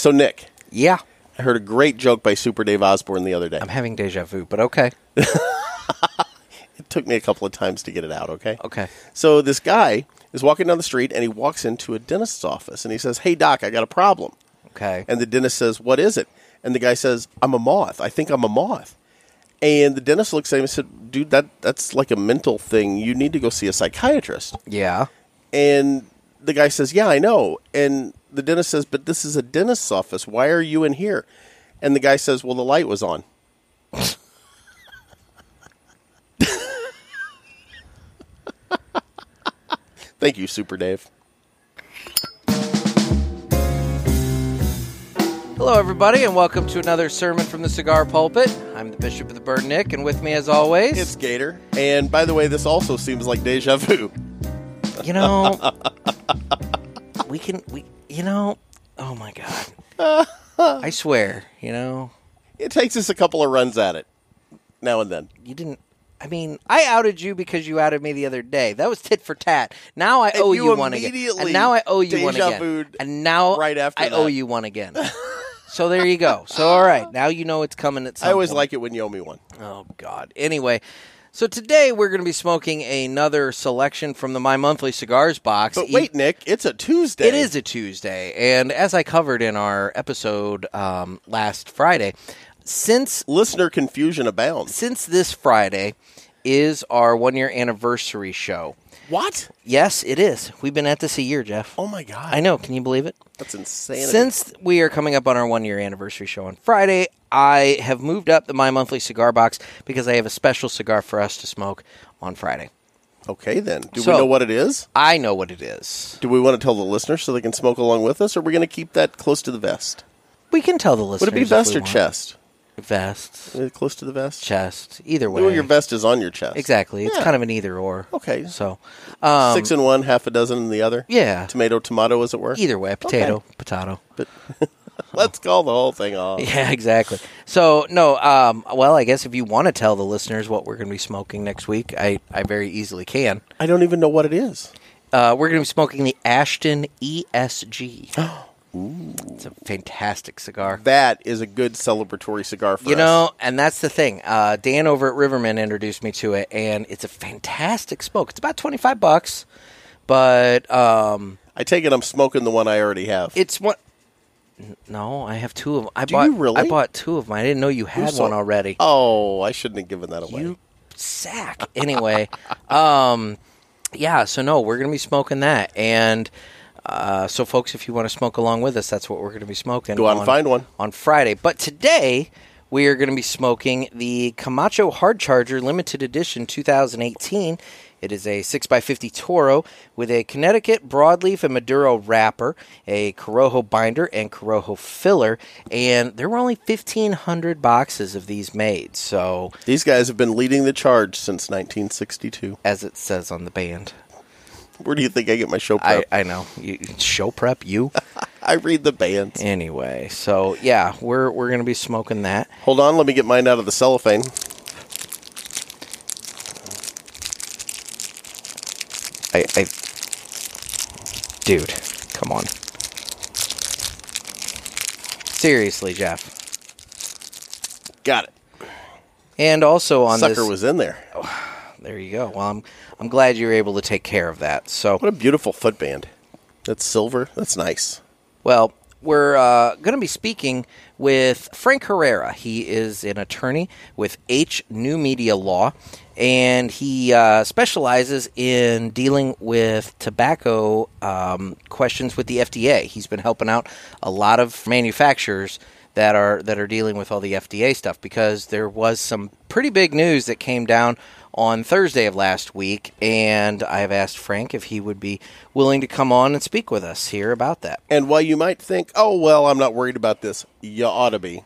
So, Nick, Yeah, I heard a great joke by Super Dave Osborne the other day. I'm having deja vu, but okay. It took me a couple of times to get it out, okay? Okay. So, this guy is walking down the street and he walks into a dentist's office and he says, Hey, doc, I got a problem. Okay. And the dentist says, What is it? And the guy says, I'm a moth. I think I'm a moth. And the dentist looks at him and said, Dude, that, that's like a mental thing. You need to go see a psychiatrist. yeah. And the guy says, Yeah, I know. And the dentist says, But this is a dentist's office. Why are you in here? And the guy says, Well, the light was on. Thank you, Super Dave. Hello, everybody, and welcome to another sermon from the Cigar Pulpit. I'm the Bishop of the Bird, Nick, and with me, as always, It's Gator. And by the way, this also seems like deja vu. you know, we can, we, you know, oh my God. I swear, you know, It takes us a couple of runs at it now and then. you didn't. I mean, I outed you because you outed me the other day. That was tit for tat. Now I And owe you you, one again. And now I owe you one again. And now right after I owe you one again. so there you go. So all right, now you know it's coming at some I always point. like it when you owe me one. Oh God. Anyway, so today we're going to be smoking another selection from the My Monthly Cigars box. But wait, Nick, it's a Tuesday. it is a Tuesday, and as I covered in our episode um, last Friday, since Listener confusion abounds. since this Friday is our one year anniversary show. What? Yes, it is. We've been at this a year, Jeff. Oh my god. I know. Can you believe it? That's insane. Since we are coming up on our one year anniversary show on Friday, I have moved up the My Monthly Cigar box because I have a special cigar for us to smoke on Friday. Okay then. Do So- we know what it is? I know what it is. Do we want to tell the listeners so they can smoke along with us, or are we going to keep that close to the vest? We can tell the listeners. Would it be vest or want. chest? Vest, Uh, Close to the vest? chest, either way. Well, your vest is on your chest. Exactly. It's Yeah. kind of an either or. Okay. So, um, Six in one, half a dozen in the other. yeah. Tomato, tomato, as it were. Either way, potato, potato. Let's call the whole thing off. Yeah, exactly. So, no, um, well, I guess if you want to tell the listeners what we're going to be smoking next week, I, I very easily can. I don't even know what it is. Uh, we're going to be smoking the Ashton ESG. Oh it's a fantastic cigar. That is a good celebratory cigar for You us. know, and that's the thing. Uh, Dan over at Riverman introduced me to it, and it's a fantastic smoke. It's about twenty five bucks, but um, I take it I'm smoking the one I already have. it's one. No, I have two of them. I Do bought. you really? I bought two of them. I didn't know you had so- one already. oh, I shouldn't have given that away. You sack. Anyway, um, yeah. So no, we're gonna be smoking that, and uh, so folks, if you want to smoke along with us, that's what we're gonna be smoking. Go out and on- find one. on Friday. But today we are going to be smoking the Camacho Hard Charger Limited Edition 2018. It is a 6x50 Toro with a Connecticut broadleaf and Maduro wrapper, a Corojo binder, and Corojo filler. And there were only 1,500 boxes of these made. So, These guys have been leading the charge since 1962. as it says on the band, Where do you think I get my show I, prep? I know. You, show prep, you? I, read the bands. anyway, so yeah, we're, we're going to be smoking that. Hold on, let me get mine out of the cellophane. I, I, dude, come on. Seriously, Jeff. Got it. And also on this. Sucker this, was in there. there you go. Well, I'm I'm glad you were able to take care of that. So, What a beautiful footband. That's silver. That's nice. well, we're uh, going to be speaking with Frank Herrera. He is an attorney with H New Media Law, and he uh, specializes in dealing with tobacco um, questions with the FDA. He's been helping out a lot of manufacturers that are that are dealing with all the FDA stuff because there was some pretty big news that came down on Thursday of last week, and I've asked Frank if he would be willing to come on and speak with us here about that. And while you might think, oh, well, I'm not worried about this, you ought to be.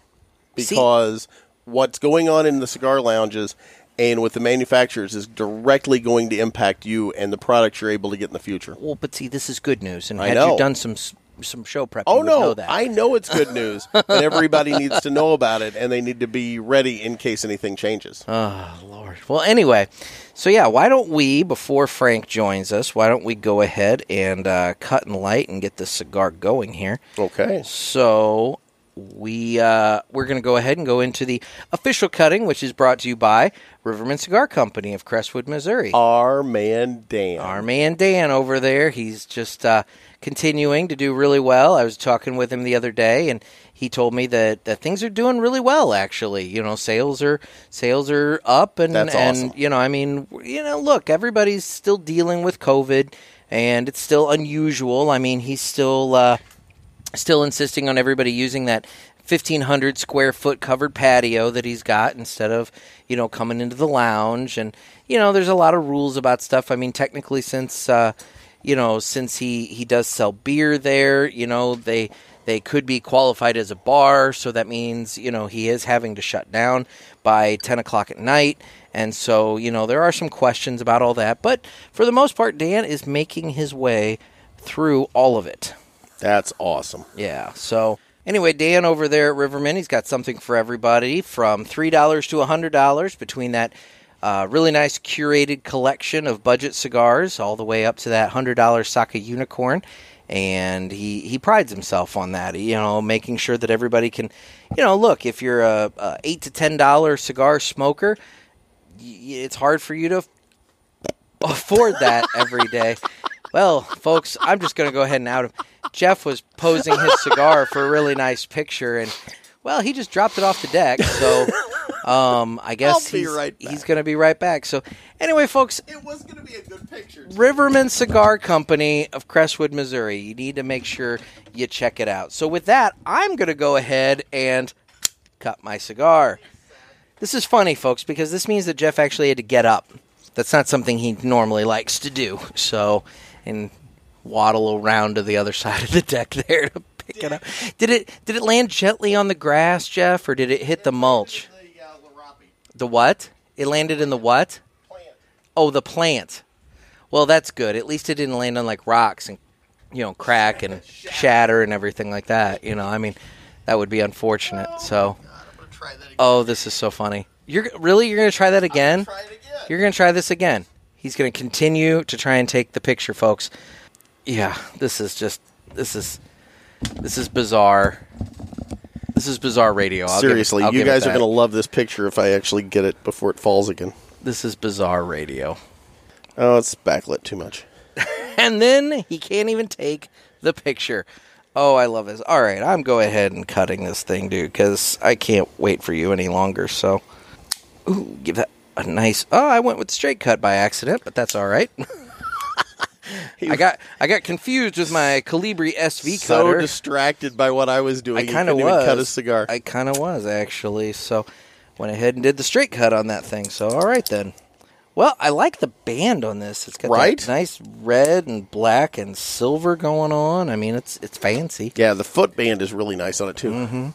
See- Because what's going on in the cigar lounges and with the manufacturers is directly going to impact you and the products you're able to get in the future. Well, but see, this is good news. And I had know. you done some some show prep. Oh know no, that. I know it's good news, and everybody needs to know about it, and they need to be ready in case anything changes. Oh, Lord. Well, anyway, so yeah, why don't we, before Frank joins us, why don't we go ahead and uh, cut and light and get this cigar going here? Okay. So we uh, we're going to go ahead and go into the official cutting, which is brought to you by Riverman Cigar Company of Crestwood, Missouri. Our man Dan. Our man Dan over there, he's just uh, continuing to do really well. I was talking with him the other day, and he told me that, that things are doing really well. Actually, you know, sales are sales are up, and That's and awesome. you know, I mean, you know, look, everybody's still dealing with COVID, and it's still unusual. I mean, he's still uh, still insisting on everybody using that 1500 square foot covered patio that he's got instead of you know coming into the lounge. And you know there's a lot of rules about stuff. I mean technically since uh, you know since he he does sell beer there you know they they could be qualified as a bar. So that means you know he is having to shut down by 10 o'clock at night. And so you know there are some questions about all that. But for the most part dan is making his way through all of it That's awesome. yeah. So anyway, Dan over there at Riverman, he's got something for everybody from three dollars to hundred dollars between that uh, really nice curated collection of budget cigars, all the way up to that hundred dollar Saka Unicorn. And he, he prides himself on that, you know, making sure that everybody can, you know, look if you're a, a eight to ten dollar cigar smoker, it's hard for you to afford that every day. Well, folks, I'm just going to go ahead and out him. Jeff was posing his cigar for a really nice picture, and well, he just dropped it off the deck. So, um, I guess he's, right he's going to be right back. So, anyway, folks, It was going to be a good picture. Riverman Cigar Company of Crestwood, Missouri. You need to make sure you check it out. So, with that, I'm going to go ahead and cut my cigar. This is funny, folks, because this means that Jeff actually had to get up. That's not something he normally likes to do. So, and waddle around to the other side of the deck there to pick it up. Did it did it land gently on the grass, Jeff, or did it hit the mulch? The what? It landed in the what? Oh, the plant. Well, that's good. At least it didn't land on like rocks and you know crack and shatter and everything like that. You know, I mean, that would be unfortunate. So, oh, this is so funny. You're really you're gonna try that again? You're gonna try this again. He's gonna continue to try and take the picture, folks. Yeah, this is just this is this is bizarre. This is bizarre radio. I'll give it- Seriously, you guys are going to love this picture if I actually get it before it falls again. This is bizarre radio. Oh, it's backlit too much. And then he can't even take the picture. Oh, I love this. All right, I'm going ahead and cutting this thing, dude, because I can't wait for you any longer. So, ooh, give that a nice. Oh, I went with straight cut by accident, but that's all right. I got I got confused with my Colibri SV So cutter. distracted by what I was doing, I kind of was. cut a cigar. I kind of was actually. So went ahead and did the straight cut on that thing. So all right then. Well, I like the band on this. It's got Right? nice red and black and silver going on. I mean, it's it's fancy. yeah, the foot band is really nice on it too. Mm-hmm.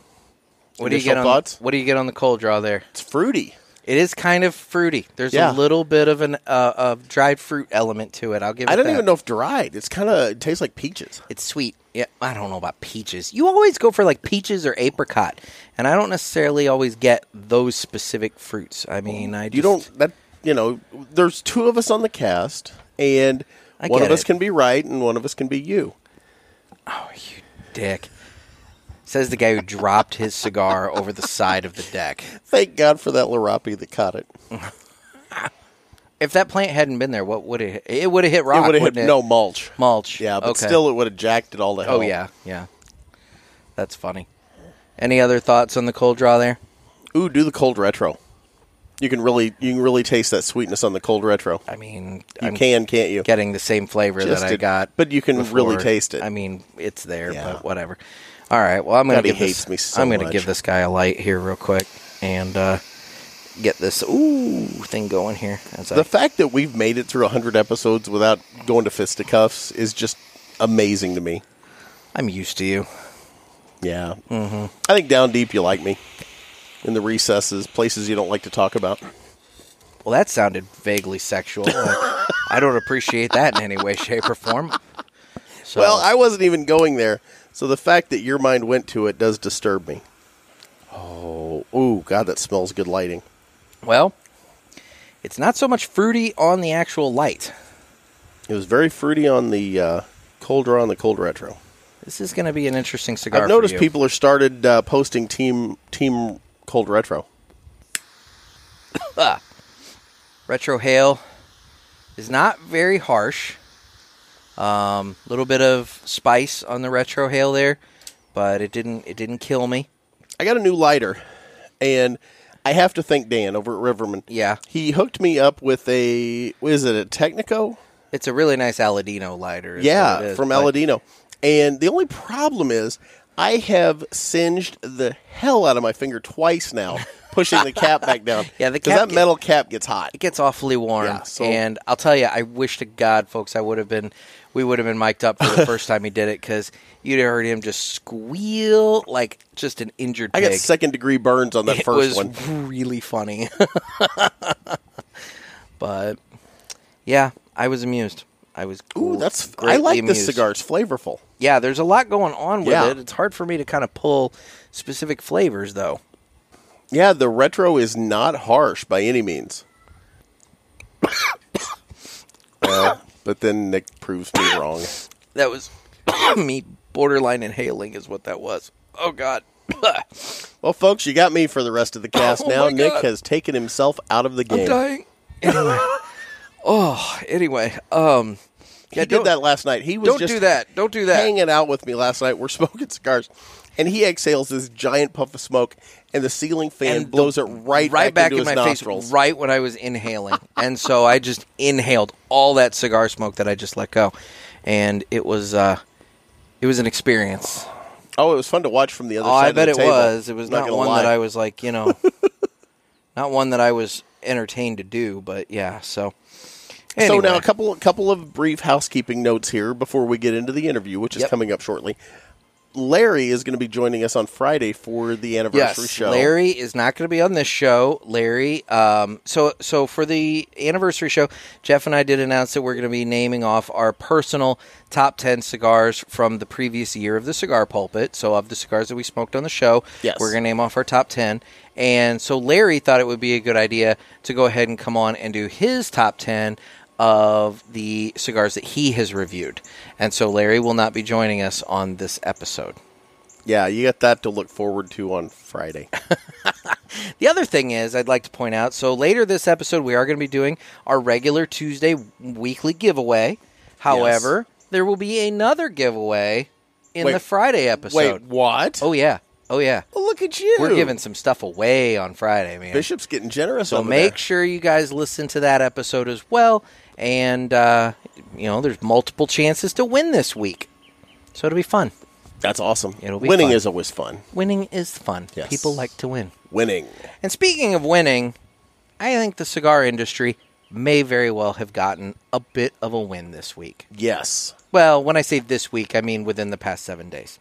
What do you get on? thoughts? What do you get on the cold draw there? It's fruity. It is kind of fruity. There's Yeah. a little bit of an uh, of dried fruit element to it. I'll give it I don't that. even know if dried. It's kind of it tastes like peaches. It's sweet. Yeah, I don't know about peaches. You always go for like peaches or apricot, and I don't necessarily always get those specific fruits. I mean, I just, You don't that you know. There's two of us on the cast, and I one of us it. can be right, and one of us can be you. Oh, you dick. Says the guy who dropped his cigar over the side of the deck. Thank God for that Larapi that caught it. If that plant hadn't been there, what would it? It would have hit rock. it would have hit wouldn't it? no mulch. mulch. Yeah, but okay. still, it would have jacked it all to oh, hell. Oh yeah, yeah. That's funny. Any other thoughts on the cold draw there? Ooh, do the cold retro. You can really you can really taste that sweetness on the cold retro. I mean, You I'm can, can't you? getting the same flavor Just that I it- got, but you can really taste it. I mean, it's there, Yeah. but whatever. All right. Well, I'm God, he give this. me so I'm gonna give this guy a light here real quick and uh, get this ooh thing going here. The I, fact that we've made it through 100 episodes without going to fisticuffs is just amazing to me. I'm used to you. Yeah. Mm-hmm. I think down deep you like me. In the recesses, places you don't like to talk about. Well, that sounded vaguely sexual. I don't appreciate that in any way, shape, or form. So, Well, I wasn't even going there, so the fact that your mind went to it does disturb me. Oh, ooh, God, that smells good lighting. well, it's not so much fruity on the actual light. It was very fruity on the uh, cold draw and the cold retro. This is going to be an interesting cigar. I've noticed people are started uh, posting team team cold retro. retrohale is not very harsh. A um, little bit of spice on the retrohale there, but it didn't it didn't kill me. I got a new lighter, and I have to thank Dan over at Riverman. Yeah, He hooked me up with a what is it a Technico? it's a really nice Aladino lighter. Yeah, from Aladino. And the only problem is I have singed the hell out of my finger twice now, pushing the cap back down. Yeah, the 'Cause cap that get- metal cap gets hot. It gets awfully warm, Yeah, so- and I'll tell you, I wish to God, folks, I would have been, we would have been mic'd up for the first time he did it because you'd heard him just squeal like just an injured I pig. got second degree burns on that it first was one. really funny, but yeah, I was amused. I was Ooh, that's I like this amused. cigar. It's flavorful. Yeah, there's a lot going on with Yeah. it. It's hard for me to kind of pull specific flavors though. Yeah, the retro is not harsh by any means. well, but then Nick proves me wrong. That was me borderline inhaling, is what that was. Oh God. Well, folks, you got me for the rest of the cast Oh, now. Nick God. has taken himself out of the I'm game. dying. Anyway. oh, anyway. Um, He yeah, did that last night. He was Don't just do that. Don't do that. hanging out with me last night. We're smoking cigars, and he exhales this giant puff of smoke, and the ceiling fan And the- blows it right, right back, into in my nostrils. face, right when I was inhaling, and so I just inhaled all that cigar smoke that I just let go, and it was uh, it was an experience. Oh, it was fun to watch from the other Oh, side. I bet the it table. was. It was not, gonna one lie. that I was like, you know, not one that I was entertained to do. But yeah, so. So now a couple couple of brief housekeeping notes here before we get into the interview, which is Yep. coming up shortly. Larry is going to be joining us on Friday for the anniversary yes, show. Larry is not going to be on this show. Larry, um, so so for the anniversary show, Jeff and I did announce that we're going to be naming off our personal top ten cigars from the previous year of the cigar pulpit. So of the cigars that we smoked on the show, Yes. we're going to name off our top ten. And so Larry thought it would be a good idea to go ahead and come on and do his top ten of the cigars that he has reviewed. And so Larry will not be joining us on this episode. Yeah, you got that to look forward to on Friday. The other thing is, I'd like to point out so later this episode, we are going to be doing our regular Tuesday weekly giveaway. However, there will be another giveaway in Wait, the Friday episode. Wait, what? Oh, yeah. Oh, yeah. Well, look at you. We're giving some stuff away on Friday, man. Bishop's getting generous. so make there. sure you guys listen to that episode as well. And, uh, you know, there's multiple chances to win this week. So it'll be fun. That's awesome. It'll be Winning fun. is always fun. Winning is fun. Yes. People like to win. Winning. And speaking of winning, I think the cigar industry may very well have gotten a bit of a win this week. Yes. Well, when I say this week, I mean within the past seven days.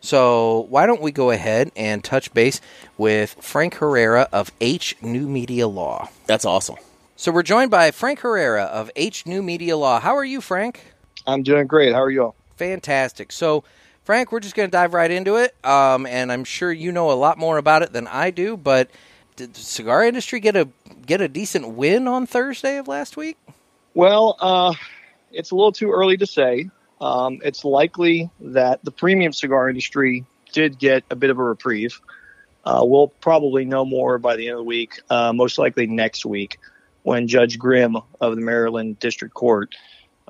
So, why don't we go ahead and touch base with Frank Herrera of H New Media Law? That's awesome. So, we're joined by Frank Herrera of H New Media Law. How are you, Frank? I'm doing great. How are you all? Fantastic. So, Frank, we're just going to dive right into it. Um, and I'm sure you know a lot more about it than I do. But did the cigar industry get a get a decent win on Thursday of last week? Well, uh, it's a little too early to say. Um, it's likely that the premium cigar industry did get a bit of a reprieve. Uh, we'll probably know more by the end of the week, uh, most likely next week, when Judge Grimm of the Maryland District Court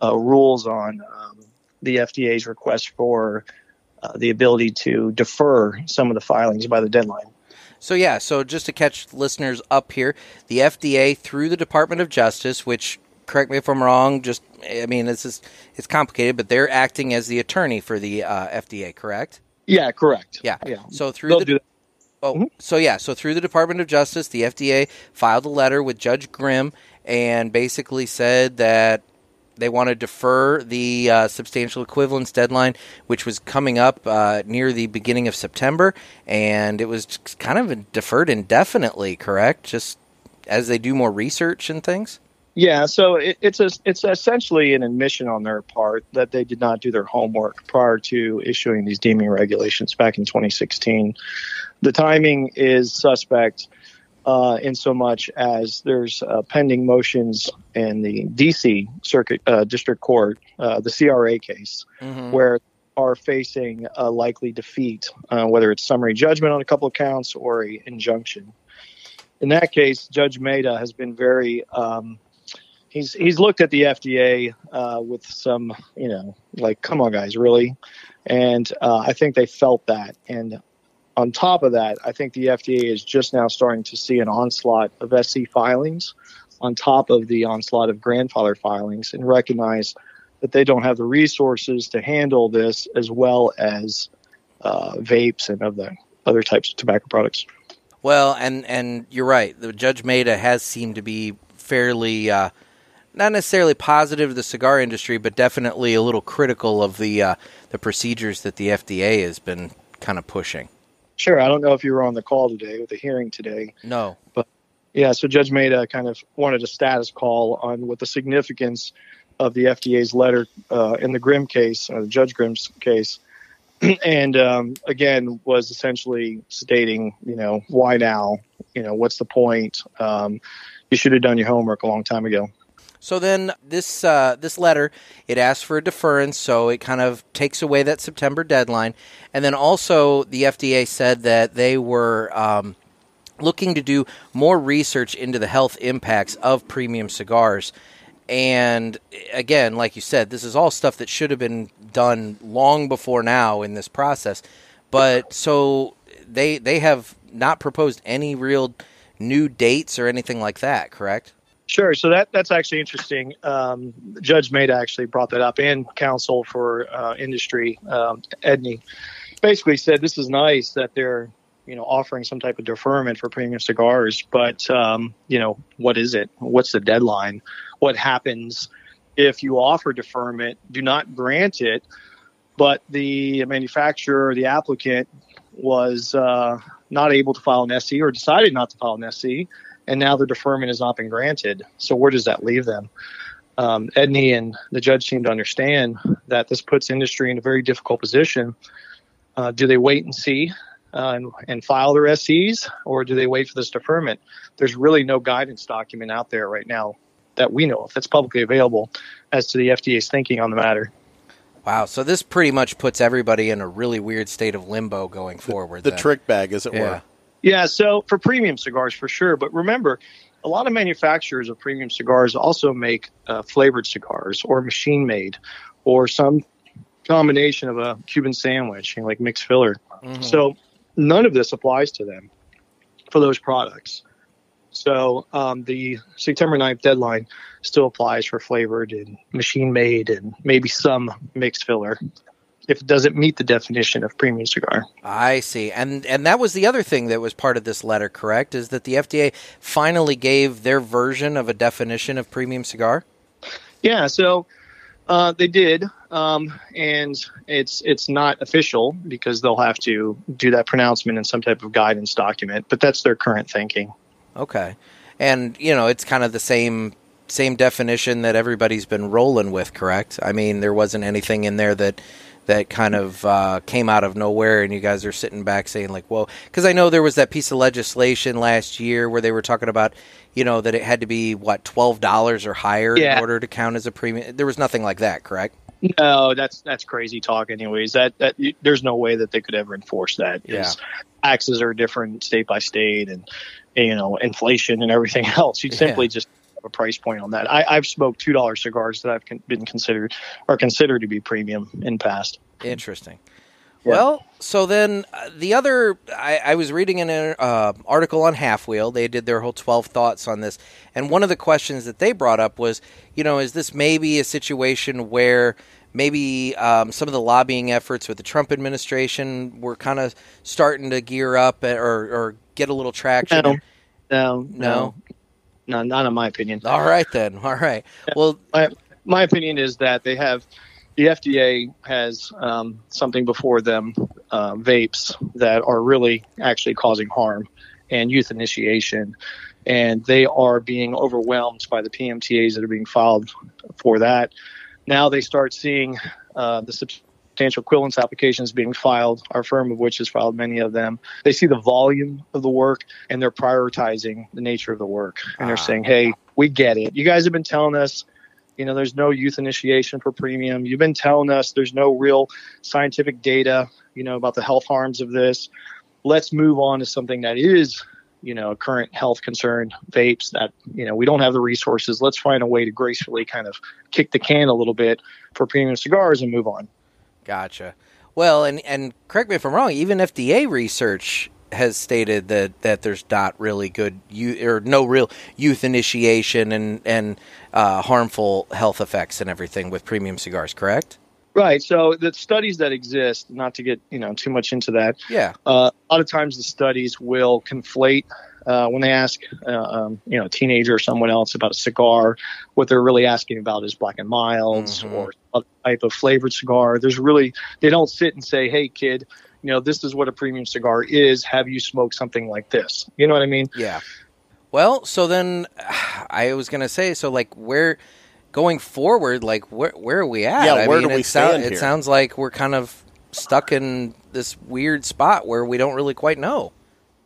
uh, rules on um, the FDA's request for uh, the ability to defer some of the filings by the deadline. So yeah, so just to catch listeners up here, the FDA through the Department of Justice, which correct me if I'm wrong, just I mean this is it's complicated, but they're acting as the attorney for the uh, FDA, correct? Yeah, correct. Yeah. Yeah. So through They'll the Oh, so yeah, so through the Department of Justice, the FDA filed a letter with Judge Grimm and basically said that they want to defer the uh, substantial equivalence deadline, which was coming up uh, near the beginning of September, and it was kind of deferred indefinitely. Correct? Just as they do more research and things. Yeah, so it, it's a, it's essentially an admission on their part that they did not do their homework prior to issuing these deeming regulations back in 2016. The timing is suspect uh, in so much as there's uh, pending motions in the DC Circuit uh, District Court, uh, the CRA case, Mhm. where are facing a likely defeat, uh, whether it's summary judgment on a couple of counts or a injunction. In that case, Judge Mehta has been very um, he's he's looked at the FDA uh, with some you know like come on guys really, and uh, I think they felt that and. On top of that, I think the FDA is just now starting to see an onslaught of SC filings on top of the onslaught of grandfather filings and recognize that they don't have the resources to handle this as well as uh, vapes and of the other types of tobacco products. Well, and and you're right. The Judge Mehta has seemed to be fairly uh, not necessarily positive to the cigar industry, but definitely a little critical of the uh, the procedures that the FDA has been kind of pushing. Sure, I don't know if you were on the call today with the hearing today. No. but Yeah, so Judge Mehta kind of wanted a status call on what the significance of the FDA's letter uh, in the Grimm case, uh, Judge Grimm's case, and um, again was essentially stating, you know, why now? You know, what's the point? Um, you should have done your homework a long time ago. So then this uh, this letter it asks for a deference, so it kind of takes away that September deadline, and then also the FDA said that they were um, looking to do more research into the health impacts of premium cigars. And again, like you said, this is all stuff that should have been done long before now in this process. But so they they have not proposed any real new dates or anything like that, correct? Sure. So that that's actually interesting. Um, Judge Mehta actually brought that up, and counsel for uh, industry, um, Edney, basically said this is nice that they're you know offering some type of deferment for premium cigars, but um, you know what is it? What's the deadline? What happens if you offer deferment? Do not grant it, but the manufacturer or the applicant was uh, not able to file an SC or decided not to file an SC and now the deferment has not been granted. So where does that leave them? Um, Edney and the judge seem to understand that this puts industry in a very difficult position. Uh, do they wait and see uh, and, and file their SEs, or do they wait for this deferment? There's really no guidance document out there right now that we know of that's publicly available as to the FDA's thinking on the matter. Wow. So this pretty much puts everybody in a really weird state of limbo going forward. The then. trick bag, as it Yeah. were. Yeah, so for premium cigars, for sure. But remember, a lot of manufacturers of premium cigars also make uh, flavored cigars or machine made or some combination of a Cuban sandwich, you know, like mixed filler. Mhm. So none of this applies to them for those products. So um, the September 9th deadline still applies for flavored and machine made and maybe some mixed filler if it doesn't meet the definition of premium cigar. I see. And and that was the other thing that was part of this letter, correct? Is that the FDA finally gave their version of a definition of premium cigar? Yeah, so uh, they did, um, and it's it's not official because they'll have to do that pronouncement in some type of guidance document. But that's their current thinking. Okay. And you know, it's kind of the same same definition that everybody's been rolling with, correct? I mean, there wasn't anything in there that that kind of uh, came out of nowhere, and you guys are sitting back saying like, "Whoa!" Because I know there was that piece of legislation last year where they were talking about, you know, that it had to be what twelve dollars or higher Yeah. in order to count as a premium. There was nothing like that, correct? No, that's that's crazy talk. Anyways, that that there's no way that they could ever enforce that. 'cause taxes are different state by state, and you know inflation and everything else. You'd Yeah. simply just a price point on that. I, I've smoked two dollar cigars that I've con- been considered are considered to be premium in past. Interesting. Yeah. Well, so then uh, the other, I, I was reading an uh, article on Half Wheel. They did their whole 12 thoughts on this. And one of the questions that they brought up was, you know, is this maybe a situation where maybe um, some of the lobbying efforts with the Trump administration were kind of starting to gear up or, or get a little traction? No, no, No? no, no, not in my opinion. All right, then. All right. Well, my opinion is that they have the FDA has um, something before them, uh, vapes that are really actually causing harm and youth initiation. and they are being overwhelmed by the PMTAs that are being filed for that. Now they start seeing uh, the substantial equivalence applications being filed, our firm of which has filed many of them. They see the volume of the work and they're prioritizing the nature of the work. And they're Ah. saying, hey, we get it. You guys have been telling us, you know, there's no youth initiation for premium. You've been telling us there's no real scientific data, you know, about the health harms of this. Let's move on to something that is, you know, a current health concern, vapes that, you know, we don't have the resources. Let's find a way to gracefully kind of kick the can a little bit for premium cigars and move on. Gotcha. Well, and and correct me if I'm wrong. Even FDA research has stated that that there's not really good youth or no real youth initiation and and uh, harmful health effects and everything with premium cigars. Correct? Right. So the studies that exist, not to get you know too much into that, Yeah. uh, a lot of times the studies will conflate uh, when they ask uh, um, you know a teenager or someone else about a cigar. What they're really asking about is black and milds Mhm. or other type of flavored cigar. There's really they don't sit and say, "Hey, kid." You know, this is what a premium cigar is. Have you smoked something like this? You know what I mean? Yeah. Well, so then I was gonna say, so like where going forward, like where where are we at? Yeah, I where mean, do we it sou- stand It sounds like we're kind of stuck in this weird spot where we don't really quite know.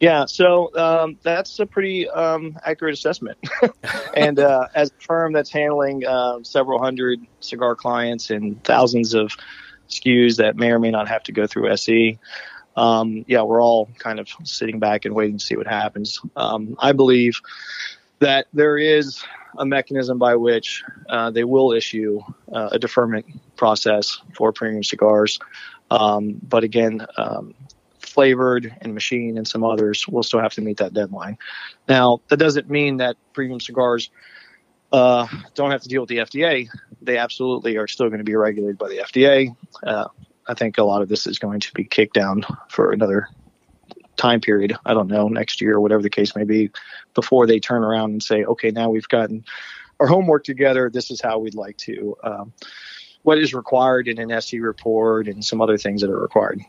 Yeah, so um, that's a pretty um, accurate assessment. and uh, as a firm that's handling uh, several hundred cigar clients and thousands of SKUs that may or may not have to go through SE, um, yeah, we're all kind of sitting back and waiting to see what happens. Um, I believe that there is a mechanism by which uh, they will issue uh, a deferment process for premium cigars. Um, but again, flavored and machine and some others will still have to meet that deadline. Now, that doesn't mean that premium cigars uh, don't have to deal with the FDA. They absolutely are still going to be regulated by the FDA. Uh, I think a lot of this is going to be kicked down for another time period. I don't know, next year or whatever the case may be, before they turn around and say, okay, now we've gotten our homework together. This is how we'd like to. Um, what is required in an SE report and some other things that are required.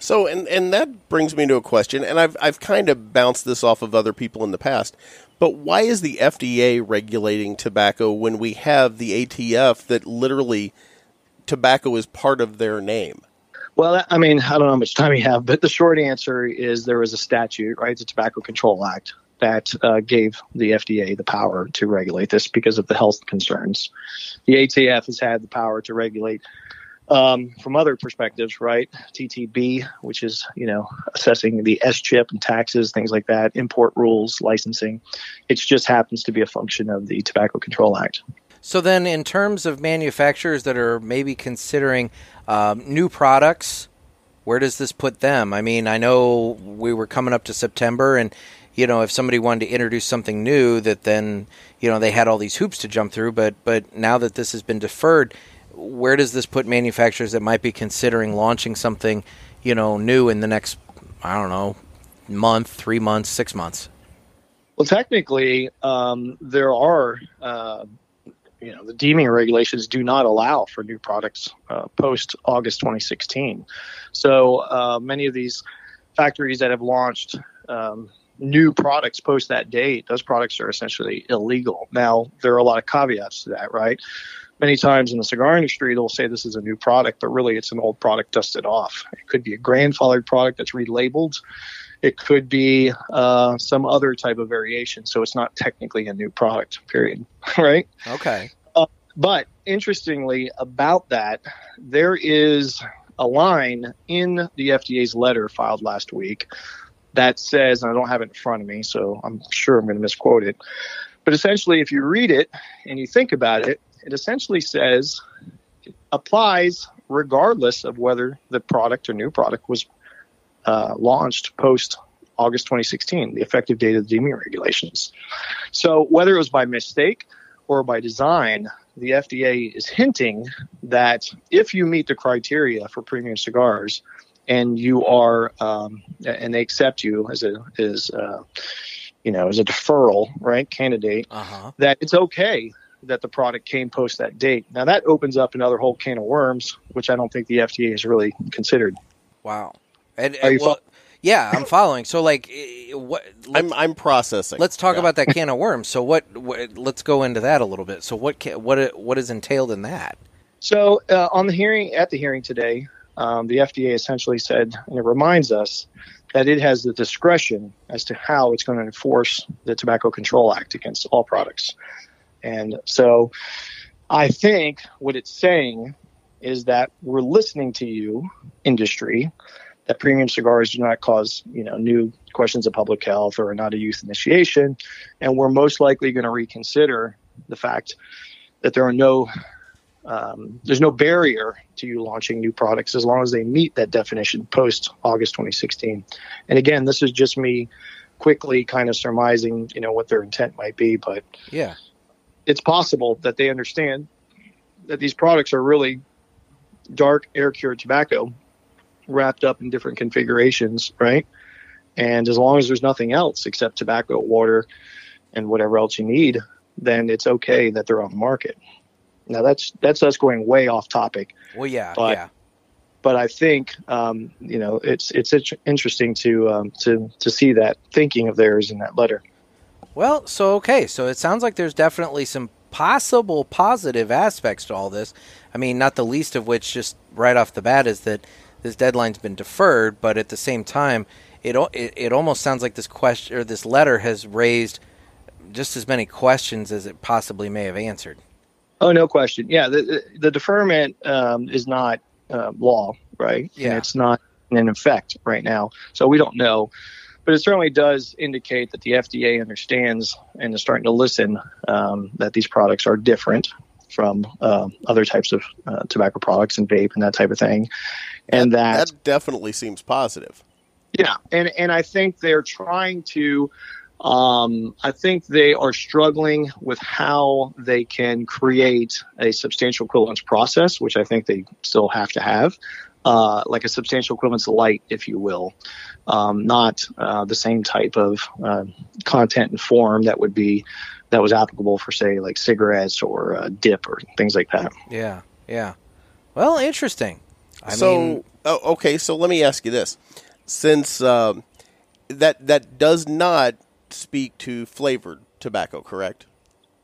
So, and and that brings me to a question, and I've I've kind of bounced this off of other people in the past, but why is the FDA regulating tobacco when we have the ATF that literally tobacco is part of their name? Well, I mean, I don't know how much time you have, but the short answer is there was a statute, right, the Tobacco Control Act, that uh, gave the FDA the power to regulate this because of the health concerns. The ATF has had the power to regulate um, from other perspectives, right? TTB, which is you know assessing the SCHIP and taxes, things like that, import rules, licensing. It just happens to be a function of the Tobacco Control Act. So then, in terms of manufacturers that are maybe considering um, new products, where does this put them? I mean, I know we were coming up to September, and you know, if somebody wanted to introduce something new, that then you know they had all these hoops to jump through. But but now that this has been deferred, where does this put manufacturers that might be considering launching something, you know, new in the next I don't know month, three months, six months? Well, technically, um, there are, uh, you know, the deeming regulations do not allow for new products uh, post August 2016. So uh, many of these factories that have launched um, new products post that date, those products are essentially illegal. Now, there are a lot of caveats to that, right? Many times in the cigar industry, they'll say this is a new product, but really it's an old product dusted off. It could be a grandfathered product that's relabeled it could be uh, some other type of variation. So it's not technically a new product, period. right? Okay. But interestingly, about that, there is a line in the FDA's letter filed last week that says, and I don't have it in front of me, so I'm sure I'm going to misquote it. But essentially, if you read it and you think about it, it essentially says it applies regardless of whether the product or new product was uh, launched post August 2016, the effective date of the deeming regulations. So whether it was by mistake or by design, the FDA is hinting that if you meet the criteria for premium cigars and you are um, and they accept you as a as uh, you know as a deferral right candidate Uh huh. that it's okay that the product came post that date. Now that opens up another whole can of worms, which I don't think the FDA has really considered. Wow. And, Are and you well, Yeah, I'm following. So, like, eh, what? I'm I'm processing. Let's talk Yeah. about that can of worms. So, what, what? Let's go into that a little bit. So, what? Ca- what? What is entailed in that? So uh, on the hearing, at the hearing today, um, the FDA essentially said, and it reminds us that it has the discretion as to how it's going to enforce the Tobacco Control Act against all products. And so, I think what it's saying is that we're listening to you, industry, that premium cigars do not cause you know new questions of public health or are not a youth initiation, and we're most likely going to reconsider the fact that there are no um, there's no barrier to you launching new products as long as they meet that definition post August 2016. And again, this is just me quickly kind of surmising, you know, what their intent might be, but Yeah. It's possible that they understand that these products are really dark air cured tobacco wrapped up in different configurations, right? And as long as there's nothing else except tobacco, water, and whatever else you need, then it's okay that they're on the market. Now that's that's us going way off topic, Well, yeah. But- yeah. but I think um, you know it's it's interesting to um, to to see that thinking of theirs in that letter. Well, so okay, so it sounds like there's definitely some possible positive aspects to all this. I mean, not the least of which, just right off the bat, is that this deadline's been deferred. But at the same time, it it, it almost sounds like this question or this letter has raised just as many questions as it possibly may have answered. Oh, no question. Yeah, the the, deferment um, is not uh, law, right? Yeah. and it's not in effect right now, so we don't know. But it certainly does indicate that the FDA understands and is starting to listen um, that these products are different from uh, other types of uh, tobacco products and vape and that type of thing, and that that definitely seems positive. Yeah, and and I think they're trying to. Um, I think they are struggling with how they can create a substantial equivalence process, which I think they still have to have, uh, like a substantial equivalence light, if you will, um, not uh, the same type of uh, content and form that would be that was applicable for say like cigarettes or uh, dip or things like that. Yeah, yeah. Well, interesting. I so, mean, oh, okay. So let me ask you this: since um, that that does not speak to flavored tobacco, correct?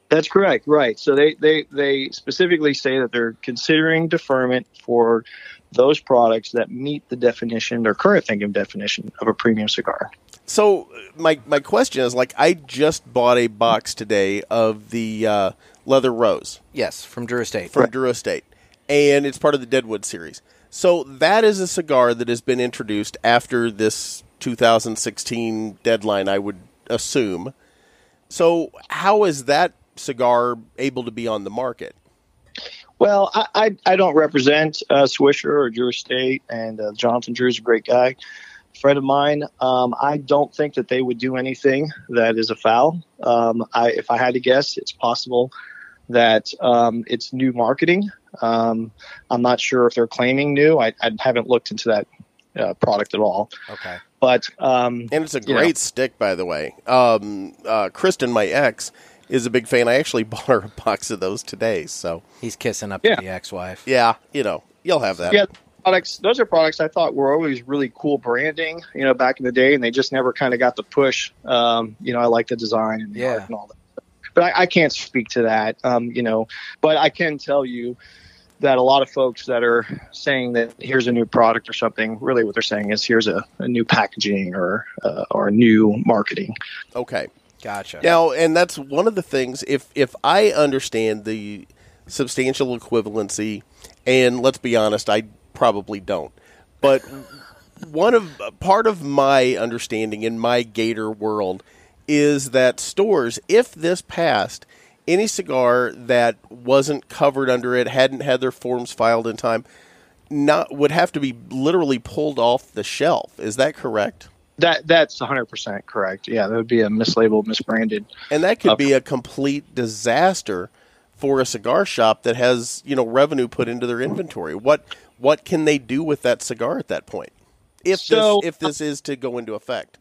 That's correct, right. So they, they, they specifically say that they're considering deferment for those products that meet the definition, their current thinking definition of a premium cigar. So my my question is like I just bought a box today of the uh, leather rose yes, from Drew Estate. from Drew Estate, and it's part of the Deadwood series. So that is a cigar that has been introduced after this 2016 deadline, I would assume. So how is that cigar able to be on the market? Well, I, I, I don't represent uh, Swisher or Drew Estate, and uh, Jonathan Drew's a great guy, friend of mine. Um, I don't think that they would do anything that is a foul. Um, I, if I had to guess, it's possible that um, it's new marketing. Um, I'm not sure if they're claiming new. I, I haven't looked into that uh, product at all. Okay. But um, And it's a You know. great stick, by the way. Um, uh, Kristen, my ex, is a big fan. I actually bought her a box of those today. So He's kissing up Yeah. to the ex-wife. yeah, you know, you'll have that. yeah, products. Those are products I thought were always really cool branding. You know, back in the day, and they just never kind of got the push. Um, you know, I like the design and the Yeah. art and all that. But I, I can't speak to that. Um, you know, but I can tell you that a lot of folks that are saying that here's a new product or something, really what they're saying is here's a, a new packaging or uh, or new marketing. Okay. Gotcha. Now, and that's one of the things. If if I understand the substantial equivalency, and let's be honest, I probably don't. But one of part of my understanding in my Gator world is that stores, if this passed, any cigar that wasn't covered under it, hadn't had their forms filed in time, not would have to be literally pulled off the shelf. Is that correct? That that's 100% correct. Yeah, that would be a mislabeled, misbranded. and that could Up- be a complete disaster for a cigar shop that has you know revenue put into their inventory. What what can they do with that cigar at that point? If So- this if this is to go into effect,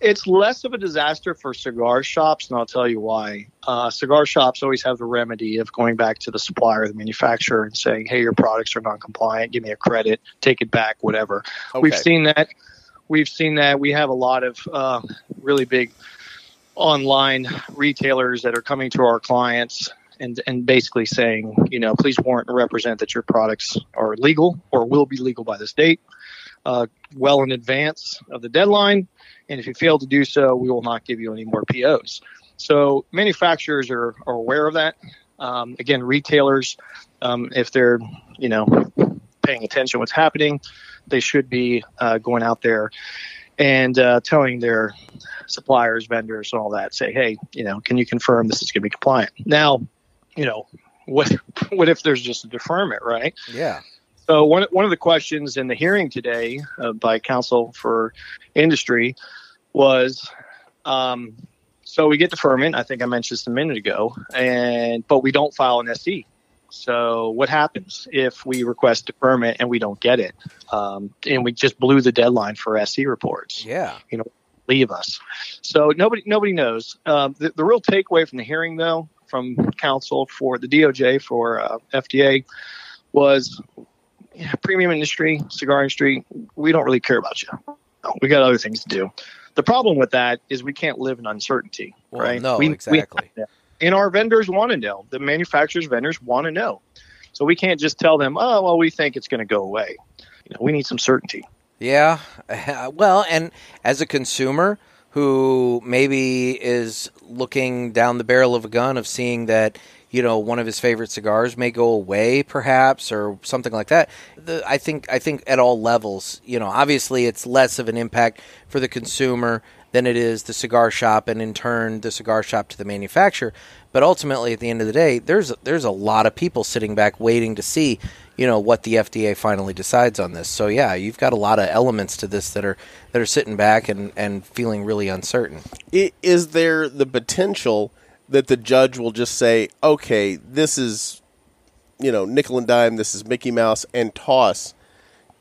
it's less of a disaster for cigar shops, and I'll tell you why. Uh, cigar shops always have the remedy of going back to the supplier, the manufacturer, and saying, "Hey, your products are non-compliant. Give me a credit. Take it back. Whatever." okay. We've seen that. We've seen that. We have a lot of uh, really big online retailers that are coming to our clients and and basically saying, you know, please warrant and represent that your products are legal or will be legal by this date, uh, well in advance of the deadline. And if you fail to do so, we will not give you any more POs. So manufacturers are, are aware of that. Um, again, retailers, um, if they're you know paying attention to what's happening, they should be uh, going out there and uh, telling their suppliers, vendors, and all that. Say, hey, you know, can you confirm this is going to be compliant? Now, you know, what what if there's just a deferment, right? Yeah. So one one of the questions in the hearing today uh, by counsel for industry was, um, so we get deferment. I think I mentioned this a minute ago, and but we don't file an SE. So what happens if we request deferment and we don't get it, um, and we just blew the deadline for SE reports? Yeah. You know, leave us. So nobody nobody knows. Um, the, the real takeaway from the hearing, though, from counsel for the DOJ for uh, FDA was yeah, premium industry, cigar industry, we don't really care about you. No, we got other things to do. The problem with that is we can't live in uncertainty, Well, right? no, we, exactly. We, and our vendors want to know. The manufacturers' vendors want to know. So we can't just tell them, oh, well, we think it's going to go away. You know, we need some certainty. Yeah. Well, and as a consumer who maybe is looking down the barrel of a gun of seeing that you know one of his favorite cigars may go away perhaps or something like that the, i think i think at all levels you know obviously it's less of an impact for the consumer than it is the cigar shop and in turn the cigar shop to the manufacturer but ultimately at the end of the day there's there's a lot of people sitting back waiting to see you know what the FDA finally decides on this. So yeah, you've got a lot of elements to this that are that are sitting back and and feeling really uncertain. Is there the potential that the judge will just say, "Okay, this is, you know, nickel and dime. This is Mickey Mouse," and toss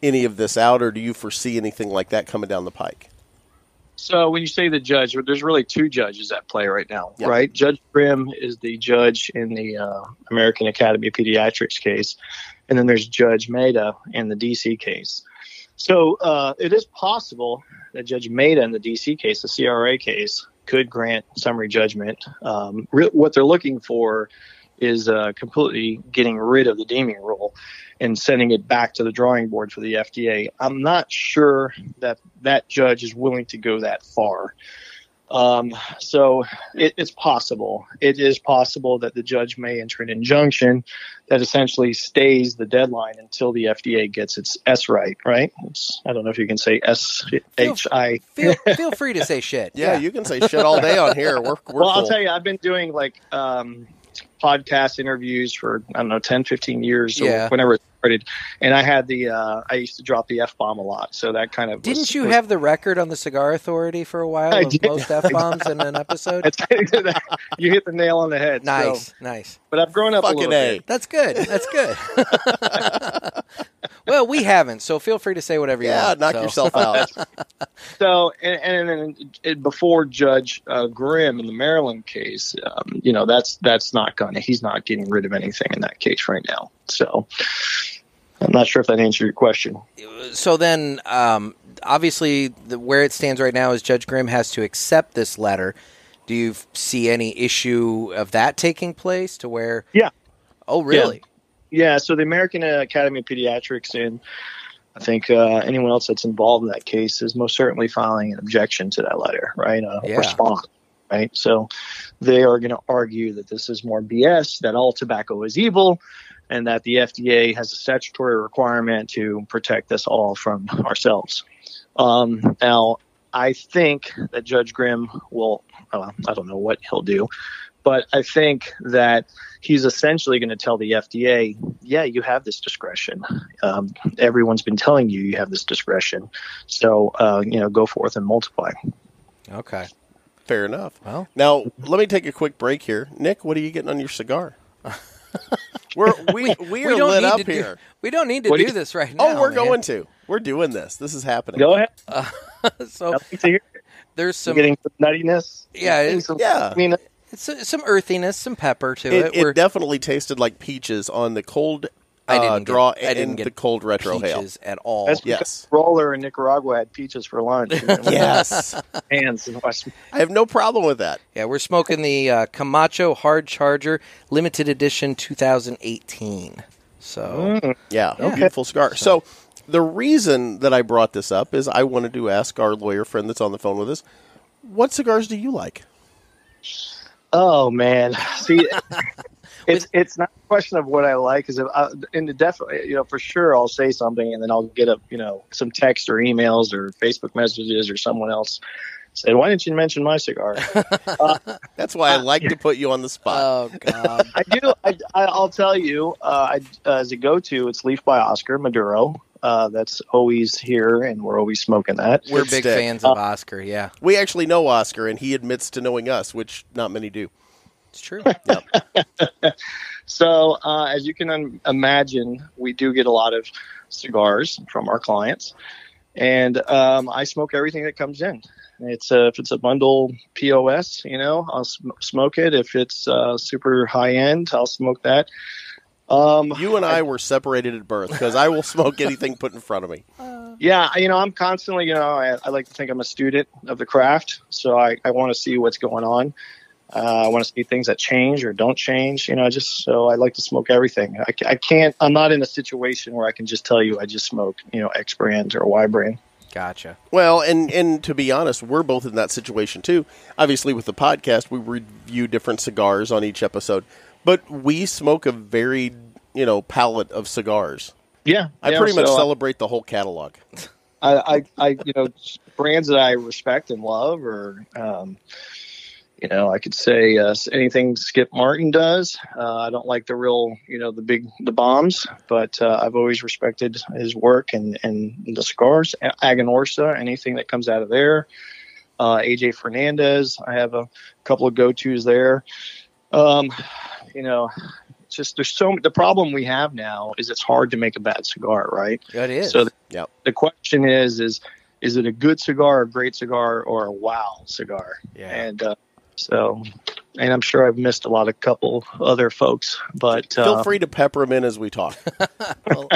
any of this out, or do you foresee anything like that coming down the pike? So when you say the judge, there's really two judges at play right now, Yep. right? Judge Grimm is the judge in the uh, American Academy of Pediatrics case, and then there's Judge Mehta in the DC case. So uh, it is possible that Judge Mehta in the DC case, the CRA case, could grant summary judgment. Um, re- what they're looking for is uh, completely getting rid of the deeming rule and sending it back to the drawing board for the FDA. I'm not sure that that judge is willing to go that far. Um, so it, it's possible. It is possible that the judge may enter an injunction that essentially stays the deadline until the FDA gets its S right. Right? It's, I don't know if you can say S H I. Feel feel free to say shit. Yeah, you can say shit all day on here. We're, we're Well, I'll tell you, I've been doing like um, podcast interviews for I don't know 10, 15 years. So Yeah. whenever it started, and I had the uh, I used to drop the f bomb a lot. So that kind of Didn't was- you was- have the record on the Cigar Authority for a while I of did. most f bombs in an episode? you hit the nail on the head. So- Nice, nice. but I've grown up a little A. bit. That's good. That's good. well, we haven't, so feel free to say whatever you Yeah, want. knock so. yourself out. So, and, and then it- before Judge uh, Grimm in the Maryland case, um, you know, that's that's not gonna. He's not getting rid of anything in that case right now. So, I'm not sure if that answered your question. so then um, obviously the, where it stands right now is judge grimm has to accept this letter do you see any issue of that taking place to where Yeah. oh really Yeah. Yeah, so the American Academy of Pediatrics and I think uh, anyone else that's involved in that case is most certainly filing an objection to that letter, right? A Yeah. response, right? So they are going to argue that this is more BS, that all tobacco is evil, and that the FDA has a statutory requirement to protect us all from ourselves. Um, now, I think that Judge Grimm will, uh, I don't know what he'll do, but I think that he's essentially going to tell the FDA, yeah, you have this discretion. Um, everyone's been telling you you have this discretion. So, uh, you know, go forth and multiply. okay Fair enough. well Now, let me take a quick break here. Nick, what are you getting on your cigar? we're, we, we, are lit need up to do- here. we don't need to What do do you- this right now Oh, we're man. going to. We're doing this. This is happening. Go ahead. so I'd like to hear there's some getting some nuttiness. Yeah, some, yeah. I mean, it's, some earthiness some pepper to It, it, it We're- definitely tasted like peaches on the cold I uh, didn't get- draw I didn't get the cold retrohale. at all. That's Yes. Roller in Nicaragua had peaches for lunch. Yes, hands. And I I have no problem with that. Yeah, we're smoking the uh, Camacho Hard Charger Limited Edition 2018. So Mm. Yeah, Yeah. beautiful cigar. So the reason that I brought this up is I wanted to ask our lawyer friend that's on the phone with us, what cigars do you like? Oh man, see, it's it's not a question of what I like. Is uh, in the def, you know, for sure I'll say something and then I'll get a you know some text or emails or Facebook messages or someone else say, "Why didn't you mention my cigar?" That's why I like to put you on the spot. Oh God. I do. I, I, I'll tell you, uh, I, uh, as a go-to, it's Leaf by Oscar Maduro. Uh, that's always here, and we're always smoking that. We're Good big stick. fans of Oscar. Yeah, we actually know Oscar, and he admits to knowing us, which not many do. it's true. So, uh, as you can un- imagine, we do get a lot of cigars from our clients, and um, I smoke everything that comes in. It's uh, if it's a bundle POS, you know, I'll sm- smoke it. If it's uh, super high end, I'll smoke that. Um, You and I were separated at birth because I will smoke anything put in front of me. yeah, you know, I'm constantly, you know, I, I like to think I'm a student of the craft, so I, I want to see what's going on. Uh, I want to see things that change or don't change, you know, just so I like to smoke everything. I, I can't, I'm not in a situation where I can just tell you I just smoke, you know, X brand or Y brand. Gotcha. Well, and and to be honest, we're both in that situation too. Obviously, with the podcast, we review different cigars on each episode, but we smoke a varied, you know, palette of cigars. Yeah. I yeah, pretty much so celebrate the whole catalog. I, I, I, you know, brands that I respect and love, or, um, you know, I could say uh, anything Skip Martin does. Uh, I don't like the real, you know, the big, the bombs, but uh, I've always respected his work and, and the cigars. Aganorsa, anything that comes out of there. Uh, AJ Fernandez, I have a couple of go tos there. Um, you know, it's just there's so the problem we have now is it's hard to make a bad cigar, right? It is. So Yep. the question is is is it a good cigar a great cigar or a wow cigar yeah. and uh, so and i'm sure i've missed a lot of couple other folks but Feel uh, free to pepper them in as we talk. Well,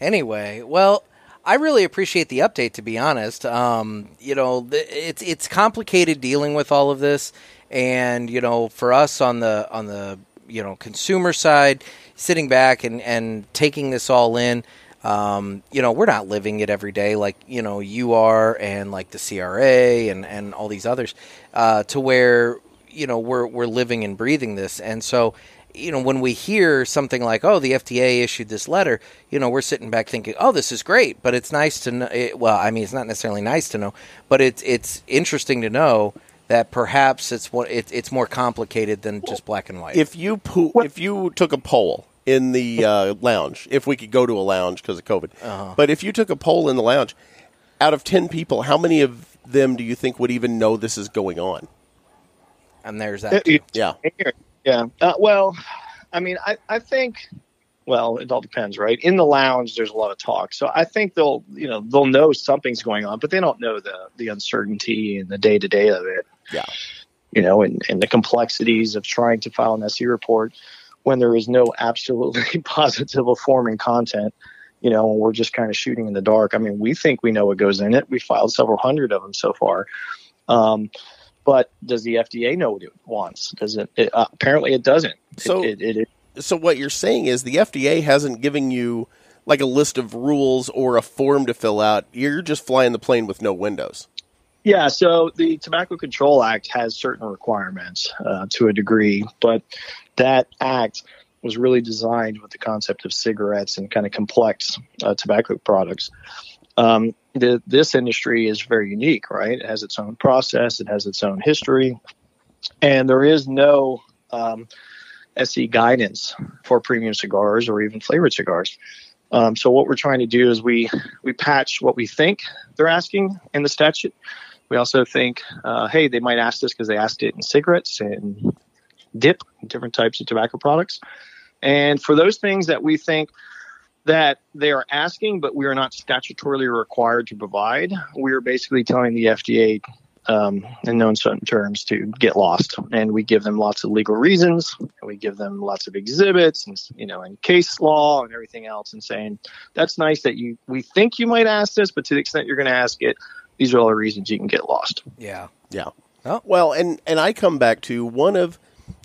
anyway, well, I really appreciate the update. To be honest, um, you know, it's it's complicated dealing with all of this, and you know, for us on the on the you know consumer side, sitting back and and taking this all in. Um, you know, we're not living it every day like you know you are, and like the CRA and and all these others, uh, to where you know we're we're living and breathing this, and so you know, when we hear something like, "Oh, the FDA issued this letter," you know, we're sitting back thinking, "Oh, this is great," but it's nice to know. It, well, I mean, it's not necessarily nice to know, but it's it's interesting to know that perhaps it's what it, it's more complicated than just black and white. if you po- if you took a poll in the uh, lounge, if we could go to a lounge because of COVID, Uh-huh. but if you took a poll in the lounge, out of ten people, how many of them do you think would even know this is going on? and there's that. Too. Yeah, yeah uh, well i mean I, I think well it all depends right? In the lounge there's a lot of talk. So i think they'll you know they'll know something's going on but they don't know the the uncertainty and the day-to-day of it. Yeah. you know and, and the complexities of trying to file an se report when there is no absolutely positive forming content you know and we're just kind of shooting in the dark. I mean we think we know what goes in it. We filed several hundred of them so far. Um, but does the fda know what it wants? Does it, it uh, apparently it doesn't. So- it, it, it, so what you're saying is the FDA hasn't given you like a list of rules or a form to fill out. You're just flying the plane with no windows. Yeah, so the Tobacco Control Act has certain requirements uh, to a degree, but that act was really designed with the concept of cigarettes and kind of complex uh, tobacco products. Um, the, this industry is very unique, right? It has its own process, it has its own history, and there is no um, SE guidance for premium cigars or even flavored cigars. Um, so what we're trying to do is we we patch what we think they're asking in the statute. We also think, uh, hey, they might ask this because they asked it in cigarettes and dip, different types of tobacco products. And for those things that we think that they are asking, but we are not statutorily required to provide, we are basically telling the FDA, um, in no uncertain terms, to get lost. And we give them lots of legal reasons. And we give them lots of exhibits and you know and case law and everything else, and saying that's nice that you we think you might ask this, but to the extent you're going to ask it, these are all the reasons you can get lost. Yeah. Yeah. Oh. Well, and and I come back to one of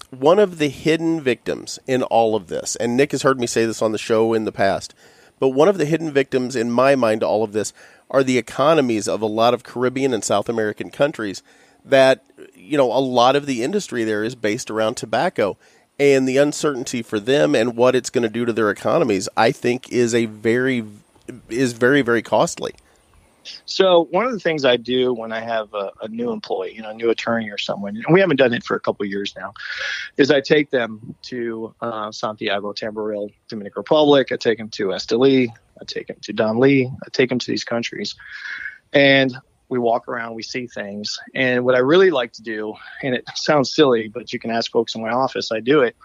one of the hidden victims in all of this. And Nick has heard me say this on the show in the past. But one of the hidden victims in my mind to all of this are the economies of a lot of Caribbean and South American countries that you know a lot of the industry there is based around tobacco and the uncertainty for them and what it's going to do to their economies I think is a very is very very costly. So one of the things I do when I have a, a, new employee, you know, a new attorney or someone, and we haven't done it for a couple years now, is I take them to uh, Santiago, Tamboril, Dominican Republic. I take them to Esteli. I take them to Danlí. I take them to these countries, and we walk around, we see things. And what I really like to do, and it sounds silly, but you can ask folks in my office, I do it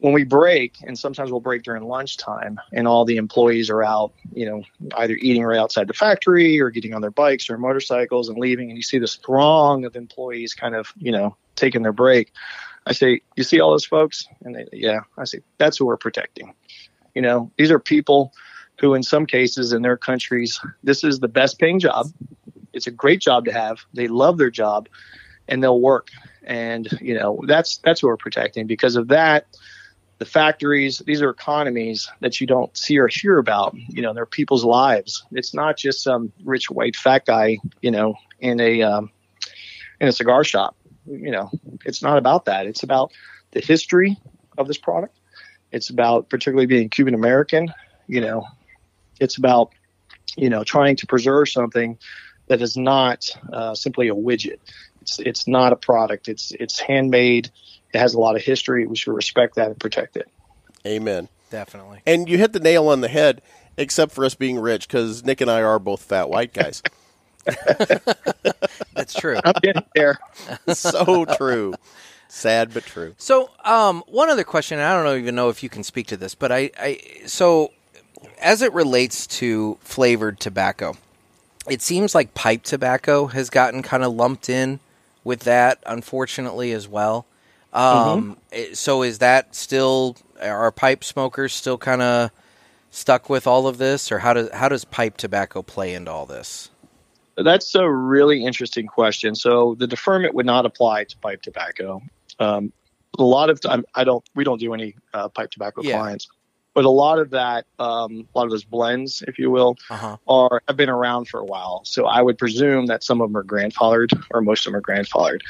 when we break, and sometimes we'll break during lunchtime, and all the employees are out, you know, either eating right outside the factory or getting on their bikes or motorcycles and leaving, and you see this throng of employees kind of, you know, taking their break. I say, you see all those folks? And they, yeah, I say, that's who we're protecting. You know, these are people who, in some cases, in their countries, this is the best paying job. It's a great job to have. They love their job, and they'll work. And you know, that's that's who we're protecting. Because of that, the factories these are economies that you don't see or hear about you know they're people's lives. It's not just some rich white fat guy you know in a um, in a cigar shop. You know it's not about that. It's about the history of this product. It's about particularly being cuban american you know. It's about you know trying to preserve something that is not uh, simply a widget. It's it's not a product. It's it's handmade it has a lot of history. We should respect that and protect it. Amen. Definitely. And you hit the nail on the head, except for us being rich, because Nick and I are both fat white guys. That's true. I'm getting there. so true. Sad but true. So, um, one other question. I don't even know if you can speak to this, but I, I so as it relates to flavored tobacco, it seems like pipe tobacco has gotten kind of lumped in with that, unfortunately, as well. Um, mm-hmm. So is that still are pipe smokers still kind of stuck with all of this, or how does how does pipe tobacco play into all this? That's a really interesting question. So the deferment would not apply to pipe tobacco. Um, a lot of time, I don't. We don't do any uh, pipe tobacco yeah. clients, but a lot of that, um, a lot of those blends, if you will, uh-huh. are have been around for a while. So I would presume that some of them are grandfathered, or most of them are grandfathered.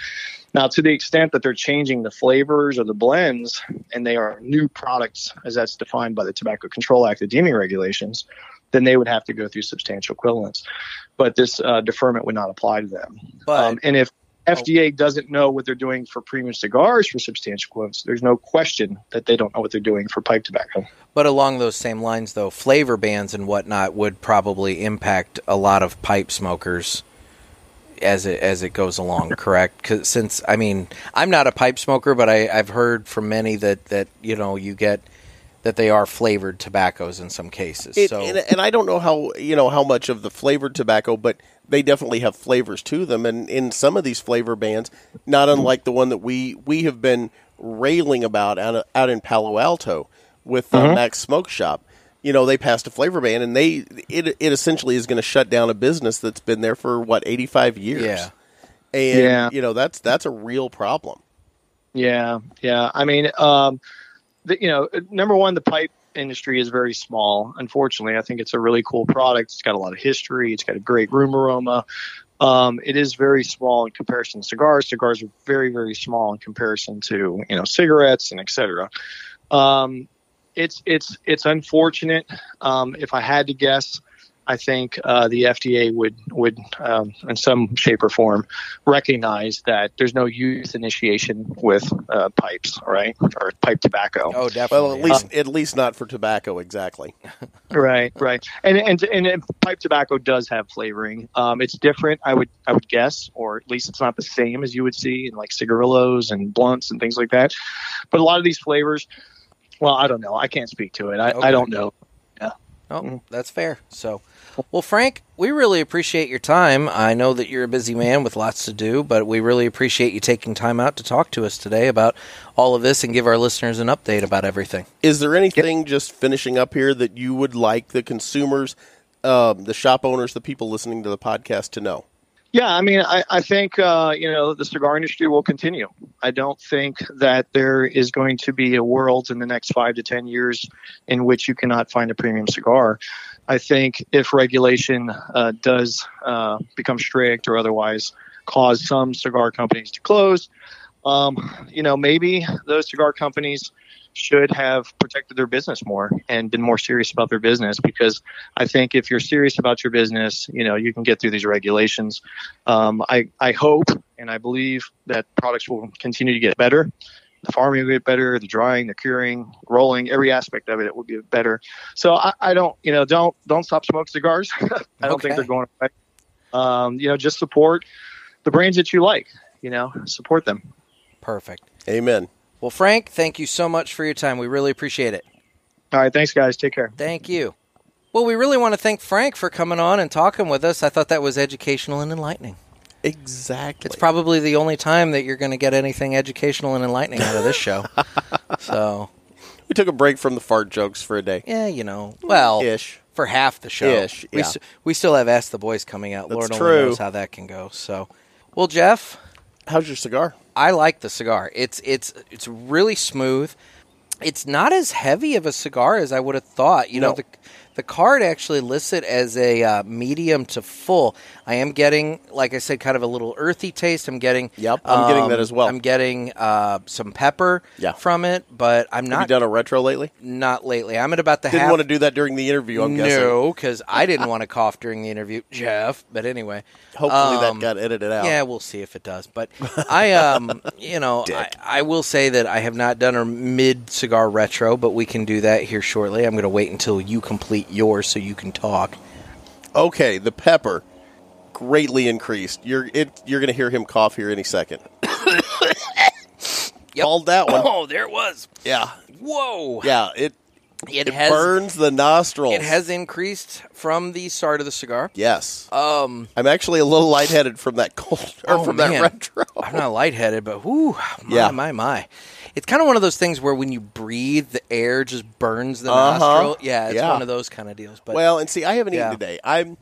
Now, to the extent that they're changing the flavors or the blends, and they are new products as that's defined by the Tobacco Control Act, the deeming regulations, then they would have to go through substantial equivalence. But this uh, deferment would not apply to them. But, um, and if FDA doesn't know what they're doing for premium cigars for substantial equivalence, there's no question that they don't know what they're doing for pipe tobacco. But along those same lines, though, flavor bans and whatnot would probably impact a lot of pipe smokers as it as it goes along. Correct? Cause since I mean, I'm not a pipe smoker, but I, I've heard from many that that you know you get that they are flavored tobaccos in some cases. It, so, and, and, I don't know how you know how much of the flavored tobacco, but they definitely have flavors to them. And in some of these flavor bands, not unlike the one that we we have been railing about out, out in Palo Alto with uh, mm-hmm. Max Smoke Shop, you know, they passed a flavor ban, and they it it essentially is going to shut down a business that's been there for what eighty five years. Yeah, and yeah. you know that's that's a real problem. Yeah, yeah. I mean, um, the, you know, number one, the pipe industry is very small. Unfortunately, I think it's a really cool product. It's got a lot of history. It's got a great room aroma. Um, it is very small in comparison to cigars. Cigars are very, very small in comparison to you know cigarettes and etc. Um, it's it's it's unfortunate. Um, if I had to guess, I think uh, the FDA would would um, in some shape or form recognize that there's no youth initiation with uh, pipes, right, or pipe tobacco. Oh, definitely. Well, at least at least not for tobacco, exactly. right, right, and, and and pipe tobacco does have flavoring. Um, it's different, I would I would guess, or at least it's not the same as you would see in like cigarillos and blunts and things like that. But a lot of these flavors well, I don't know. I can't speak to it. I, okay. I don't know. Yeah. Oh, mm-hmm. that's fair. So, Well, Frank, we really appreciate your time. I know that you're a busy man with lots to do, but we really appreciate you taking time out to talk to us today about all of this and give our listeners an update about everything. Is there anything just finishing up here that you would like the consumers, um, the shop owners, the people listening to the podcast to know? Yeah, I mean, I, I think uh, you know the cigar industry will continue. I don't think that there is going to be a world in the next five to ten years in which you cannot find a premium cigar. I think if regulation uh, does uh, become strict or otherwise cause some cigar companies to close, um, you know, maybe those cigar companies should have protected their business more and been more serious about their business because I think if you're serious about your business, you know, you can get through these regulations. Um, I, I hope and I believe that products will continue to get better. The farming will get better, the drying, the curing, rolling, every aspect of it, it will get better. So I, I don't, you know, don't don't stop smoking cigars. I don't Okay. think they're going away. Um, you know, just support the brands that you like. You know, support them. Perfect. Amen. Well, Frank, thank you so much for your time. We really appreciate it. All right, thanks, guys. Take care. Thank you. Well, we really want to thank Frank for coming on and talking with us. I thought that was educational and enlightening. Exactly. It's probably the only time that you're going to get anything educational and enlightening out of this show. so, we took a break from the fart jokes for a day. yeah, you know, well, Ish. for half the show. Ish, we, yeah. we still have Ask the Boys coming out. That's Lord only true. knows how that can go. So, well, Jeff, How's your cigar? I like the cigar. It's it's it's really smooth. It's not as heavy of a cigar as I would have thought. You know, the the card actually lists it as a uh, medium to full. I am getting, like I said, kind of a little earthy taste. I'm getting. Yep, I'm getting that as well. I'm getting uh, some pepper Yeah. from it, but I'm Have you not done a retro lately? not lately. I'm at about the Didn't half. want to do that during the interview. I'm guessing. no, because I didn't want to cough during the interview, Jeff. But anyway, Hopefully um, that got edited out. yeah, we'll see if it does. But I, um, you know, I, I will say that I have not done a mid cigar retro, but we can do that here shortly. I'm going to wait until you complete yours so you can talk. Okay, the pepper greatly increased. You're it. You're going to hear him cough here any second. Yep. Called that one. Oh, there it was. Yeah, Whoa. yeah. It It, it has burns the nostrils. it has increased from the start of the cigar. Yes. Um, I'm actually a little lightheaded from that cold or Oh, from man. that retro. I'm not lightheaded, but whoo, my, Yeah. my, my. It's kind of one of those things where when you breathe, the air just burns the Uh-huh. nostril. Yeah, it's Yeah. one of those kind of deals. But well, and see, I haven't Yeah. eaten today. I'm.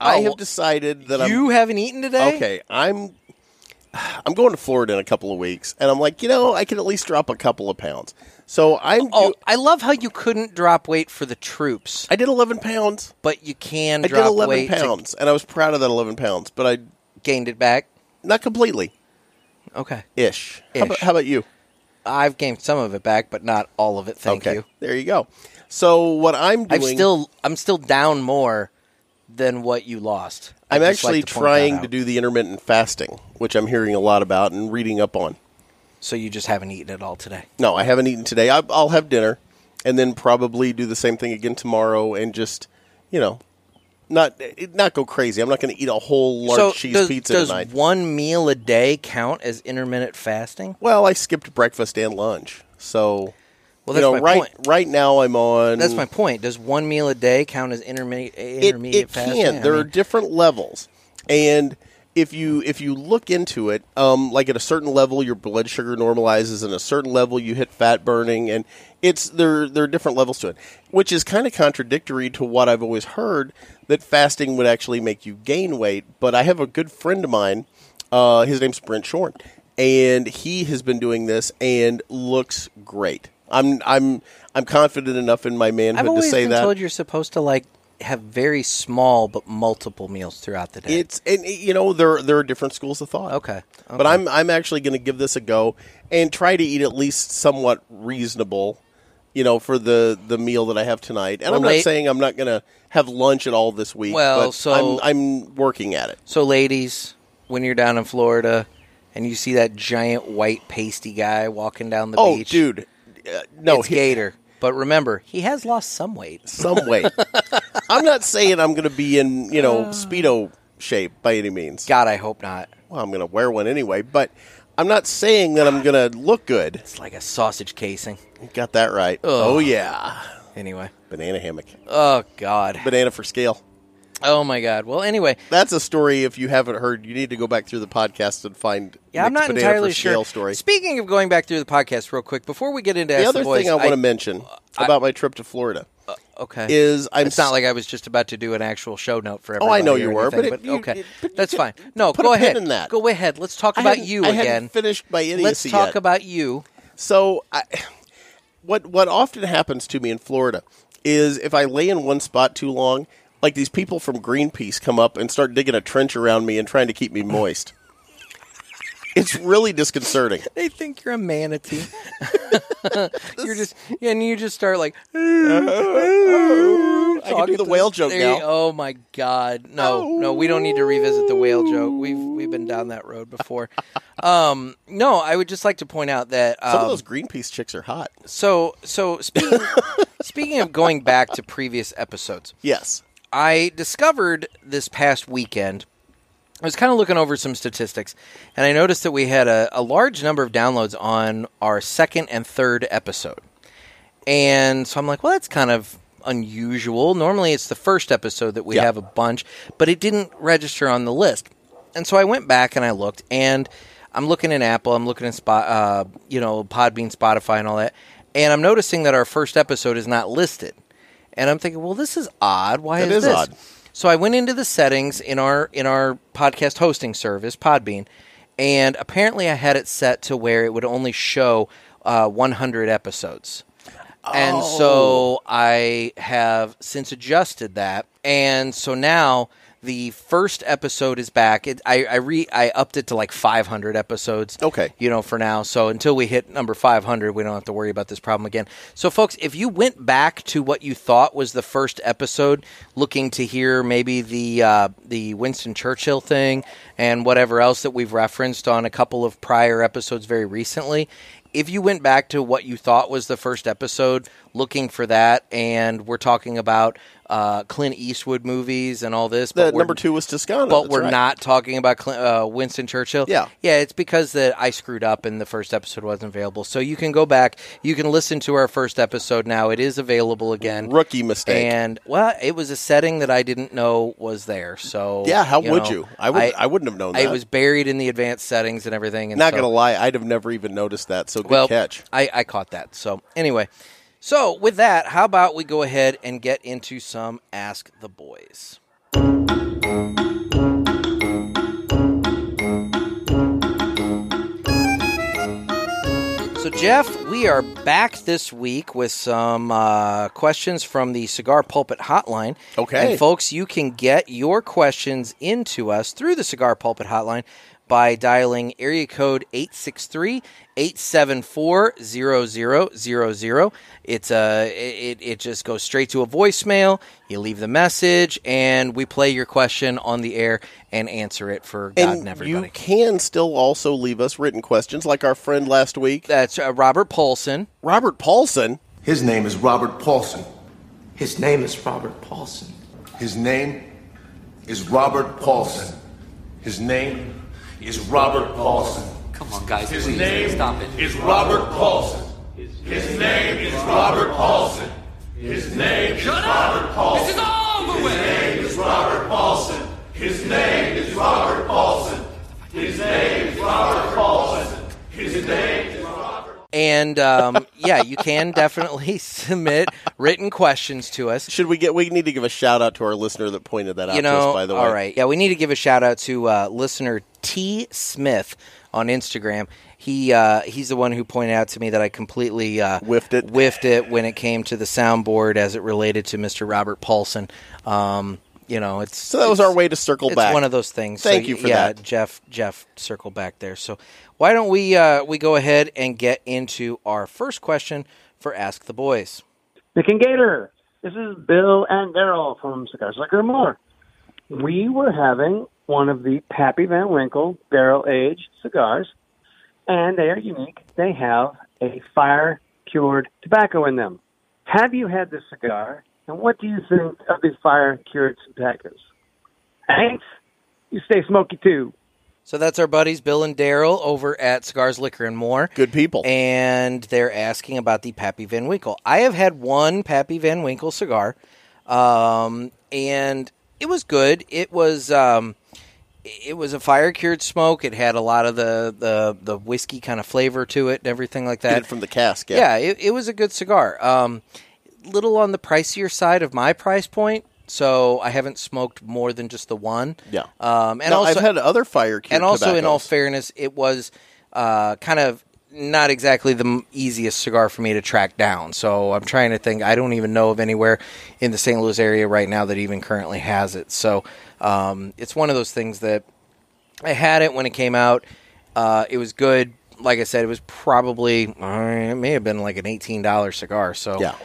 I Oh, have decided that I you haven't eaten today. okay. I'm. I'm going to Florida in a couple of weeks, and I'm like, you know, I can at least drop a couple of pounds. So I'm. Oh, do- I love how you couldn't drop weight for the troops, I did 11 pounds. but you can I did 11 weight. to- pounds, and I was proud of that 11 pounds, but I gained it back. not completely Okay, ish. How, about, how about you? I've gained some of it back, but not all of it. Thank okay, you. there you go. So what I'm doing, I've still, I'm still down more than what you lost. I'd I'm just like actually to trying to do the intermittent fasting, which I'm hearing a lot about and reading up on. So you just haven't eaten at all today. No, I haven't eaten today. I, I'll have dinner, and then probably do the same thing again tomorrow, and just you know, not not go crazy. I'm not going to eat a whole large so cheese does, pizza does tonight. one meal a day count as intermittent fasting? Well, I skipped breakfast and lunch, so Well, you that's know, my right point. right now I'm on. That's my point. Does one meal a day count as intermediate it, intermediate it fasting? can. I There are different levels, and if you if you look into it, um, like at a certain level, your blood sugar normalizes, and a certain level, you hit fat burning, and it's there. There are different levels to it, which is kind of contradictory to what I've always heard that fasting would actually make you gain weight. But I have a good friend of mine. Uh, his name's Brent Shorn, and he has been doing this and looks great. I'm I'm I'm confident enough in my I've manhood to say been that. told you're supposed to like have very small but multiple meals throughout the day. It's and you know there there are different schools of thought. okay. But I'm I'm actually going to give this a go and try to eat at least somewhat reasonable, you know, for the the meal that I have tonight. And Well, I'm not late- saying I'm not going to have lunch at all this week. Well, but so- I'm I'm working at it. So, ladies, when you're down in Florida and you see that giant white pasty guy walking down the Oh, beach, dude, uh, no, it's he- Gator. But remember, he has lost some weight. some weight. I'm not saying I'm going to be in you Uh. know speedo shape by any means. God, I hope not. Well, I'm going to wear one anyway, but. I'm not saying that I'm going to look good. It's like a sausage casing. You got that right. Oh yeah, Anyway. banana hammock, Oh God. banana for scale. Oh my God. Well, anyway, That's a story. If you haven't heard, you need to go back through the podcast and find. yeah, I'm not entirely sure. Story. Speaking of going back through the podcast real quick, before we get into The Ask other Boys, thing I want to mention I- about my trip to Florida uh, okay, is I'm it's not like I was just about to do an actual show note for Oh. I know you were, anything, but it- you- okay, it- but that's fine. No, go ahead. in that. Go ahead. Let's talk I about you I again. finished my idiocy Let's talk yet. about you. So, I, what what often happens to me in Florida is if I lay in one spot too long, like these people from Greenpeace come up and start digging a trench around me and trying to keep me moist. it's really disconcerting. They think you're a manatee. you're just, yeah, and you just start like. I can do the whale joke you- now. oh my god, no, no, we don't need to revisit the whale joke. We've we've been down that road before. um, no, I would just like to point out that um, Some of those Greenpeace chicks are hot. so so speaking speaking of going back to previous episodes, Yes. I discovered this past weekend. I was kind of looking over some statistics, and I noticed that we had a, a large number of downloads on our second and third episode. And so I'm like, well, that's kind of unusual. Normally it's the first episode that we Yeah. have a bunch, but it didn't register on the list. And so I went back and I looked, and I'm looking in Apple, I'm looking in Spot, uh, you know, Podbean, Spotify, and all that, and I'm noticing that our first episode is not listed. And I'm thinking, well, this is odd. Why It is is this? odd. So I went into the settings in our in our podcast hosting service, Podbean, and apparently I had it set to where it would only show uh, 100 episodes. And Oh. so I have since adjusted that, and so now the first episode is back. It, I I re I upped it to like 500 episodes. Okay. you know for now. So until we hit number 500, we don't have to worry about this problem again. So folks, if you went back to what you thought was the first episode, looking to hear maybe the uh, the Winston Churchill thing and whatever else that we've referenced on a couple of prior episodes very recently if you went back to what you thought was the first episode, looking for that, and we're talking about uh, Clint Eastwood movies and all this, but number two was Toscana. but we're right. not talking about Clint, uh, Winston Churchill. Yeah. yeah, it's because that I screwed up and the first episode wasn't available. So you can go back, you can listen to our first episode now. It is available again. Rookie mistake. And well, it was a setting that I didn't know was there. So yeah, how would know, you? I would. I, wouldn't have known that. It was buried in the advanced settings and everything. And not so- gonna lie, I'd have never even noticed that. So good well, catch. I, I caught that. So anyway, so with that, how about we go ahead and get into some Ask the Boys. So Jeff, we are back this week with some uh, questions from the Cigar Pulpit Hotline. Okay. and folks, you can get your questions into us through the Cigar Pulpit Hotline by dialing area code 863-874-0000. It's uh it, it just goes straight to a voicemail. You leave the message and we play your question on the air and answer it for God and, and everybody. you can still also leave us written questions, like our friend last week, That's uh, Robert Paulson. Robert Paulson. His name is Robert Paulson. His name is Robert Paulson. His name is Robert Paulson. His name is Robert Paulson. Come on, guys, His please name stop it. is Robert Paulson. His name is Robert Paulson. His name is Robert Paulson. This is over with. His name is Robert Paulson. His name is Robert Paulson. His name is Robert Paulson. His name. And um, yeah, you can definitely submit written questions to us. Should we get? We need to give a shout out to our listener that pointed that out you to us. By the way, all right. Yeah, we need to give a shout out to uh, listener T Smith on Instagram. He uh, he's the one who pointed out to me that I completely uh, Whiffed it. whiffed it when it came to the soundboard as it related to Mr. Robert Paulson. Um, you know, it's So that was our way to circle it's back. one of those things. Thank So, you for yeah, that. Jeff. Jeff, circle back there. So why don't we uh, we go ahead and get into our first question for Ask the Boys. Nick and Gator. This is Bill and Daryl from Cigars and More. We were having one of the Pappy Van Winkle barrel aged cigars, and they are unique. They have a fire cured tobacco in them. Have you had this cigar, and what do you think of the fire cured tobaccos? Thanks. You stay smoky too. So that's our buddies Bill and Daryl over at Cigars, Liquor, and More. Good people. And they're asking about the Pappy Van Winkle. I have had one Pappy Van Winkle cigar, um, and it was good. It was um, it was a fire cured smoke. It had a lot of the the the whiskey kind of flavor to it and everything like that. it from the cask. yeah, it, it was a good cigar. Um, little on the pricier side of my price point, so I haven't smoked more than just the one. Yeah. um, and Now, also I've had other fire and also in all fairness, it was uh, kind of not exactly the easiest cigar for me to track down. So I'm trying to think. I don't even know of anywhere in the St. Louis area right now that even currently has it. So um, it's one of those things that I had it when it came out. Uh, it was good. Like I said, it was probably uh, it may have been like an eighteen dollar cigar. So Yeah.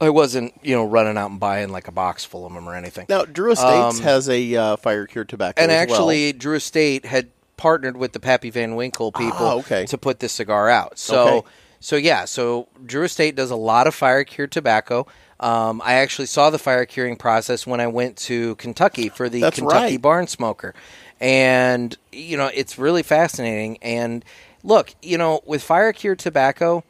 I wasn't you know running out and buying like a box full of them or anything. Now, Drew Estates Um, has a uh, fire cured tobacco. and as well. actually, Drew Estate had partnered with the Pappy Van Winkle people Ah, okay. to put this cigar out. So, Okay. so yeah, so Drew Estate does a lot of fire cured tobacco. Um, I actually saw the fire curing process when I went to Kentucky for the That's Kentucky right. Barn Smoker, and you know it's really fascinating. And look, you know, with fire cured tobacco,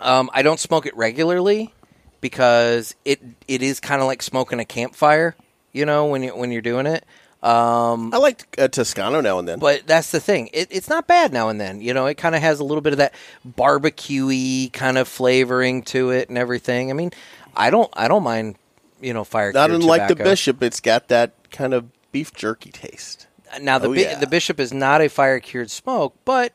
um, I don't smoke it regularly because it it is kind of like smoking a campfire. You know, when you when you're doing it. Um, I like uh, Toscano now and then. but that's the thing. It, it's not bad now and then. You know, it kind of has a little bit of that barbecue-y kind of flavoring to it and everything. I mean, I don't I don't mind, you know, fire Not unlike the. Bishop, it's got that kind of beef jerky taste. Now the Oh, bi- yeah. the bishop is not a fire cured smoke, but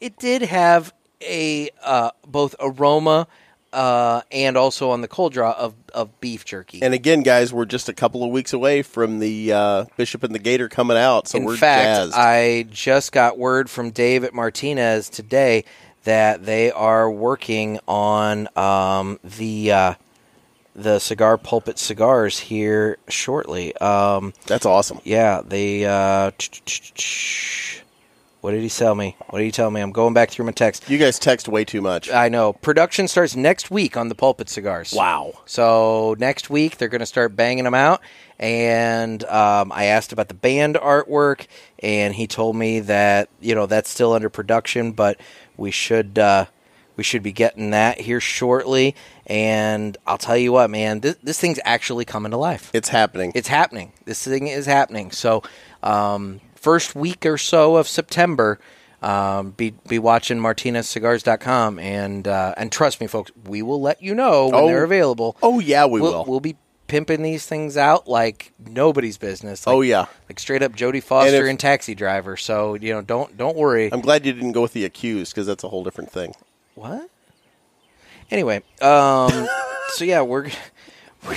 it did have a uh, both aroma uh, and also on the cold draw of, of beef jerky. And again, guys, we're just a couple of weeks away from the uh, Bishop and the Gator coming out, so In we're fact, jazzed. I just got word from Dave at Martinez today that they are working on um, the uh, the cigar pulpit cigars here shortly. Um, That's awesome. yeah, they. Uh, what did he tell me? What did he tell me? I'm going back through my text. You guys text way too much. I know. Production starts next week on the pulpit cigars. Wow. So next week they're going to start banging them out. And um, I asked about the band artwork, and he told me that you know that's still under production, but we should uh, we should be getting that here shortly. And I'll tell you what, man, this, this thing's actually coming to life. It's happening. It's happening. This thing is happening. So, um, first week or so of September, um, be be watching MartinezCigars.com and uh, and trust me, folks, we will let you know when Oh. they're available. oh, yeah, we we'll, will. We'll be pimping these things out like nobody's business. Like, oh, yeah. like straight up Jodie Foster if- and, Taxi Driver. So you know, don't don't worry. I'm glad you didn't go with the accused because that's a whole different thing. What? Anyway, um, so yeah, we're, we're,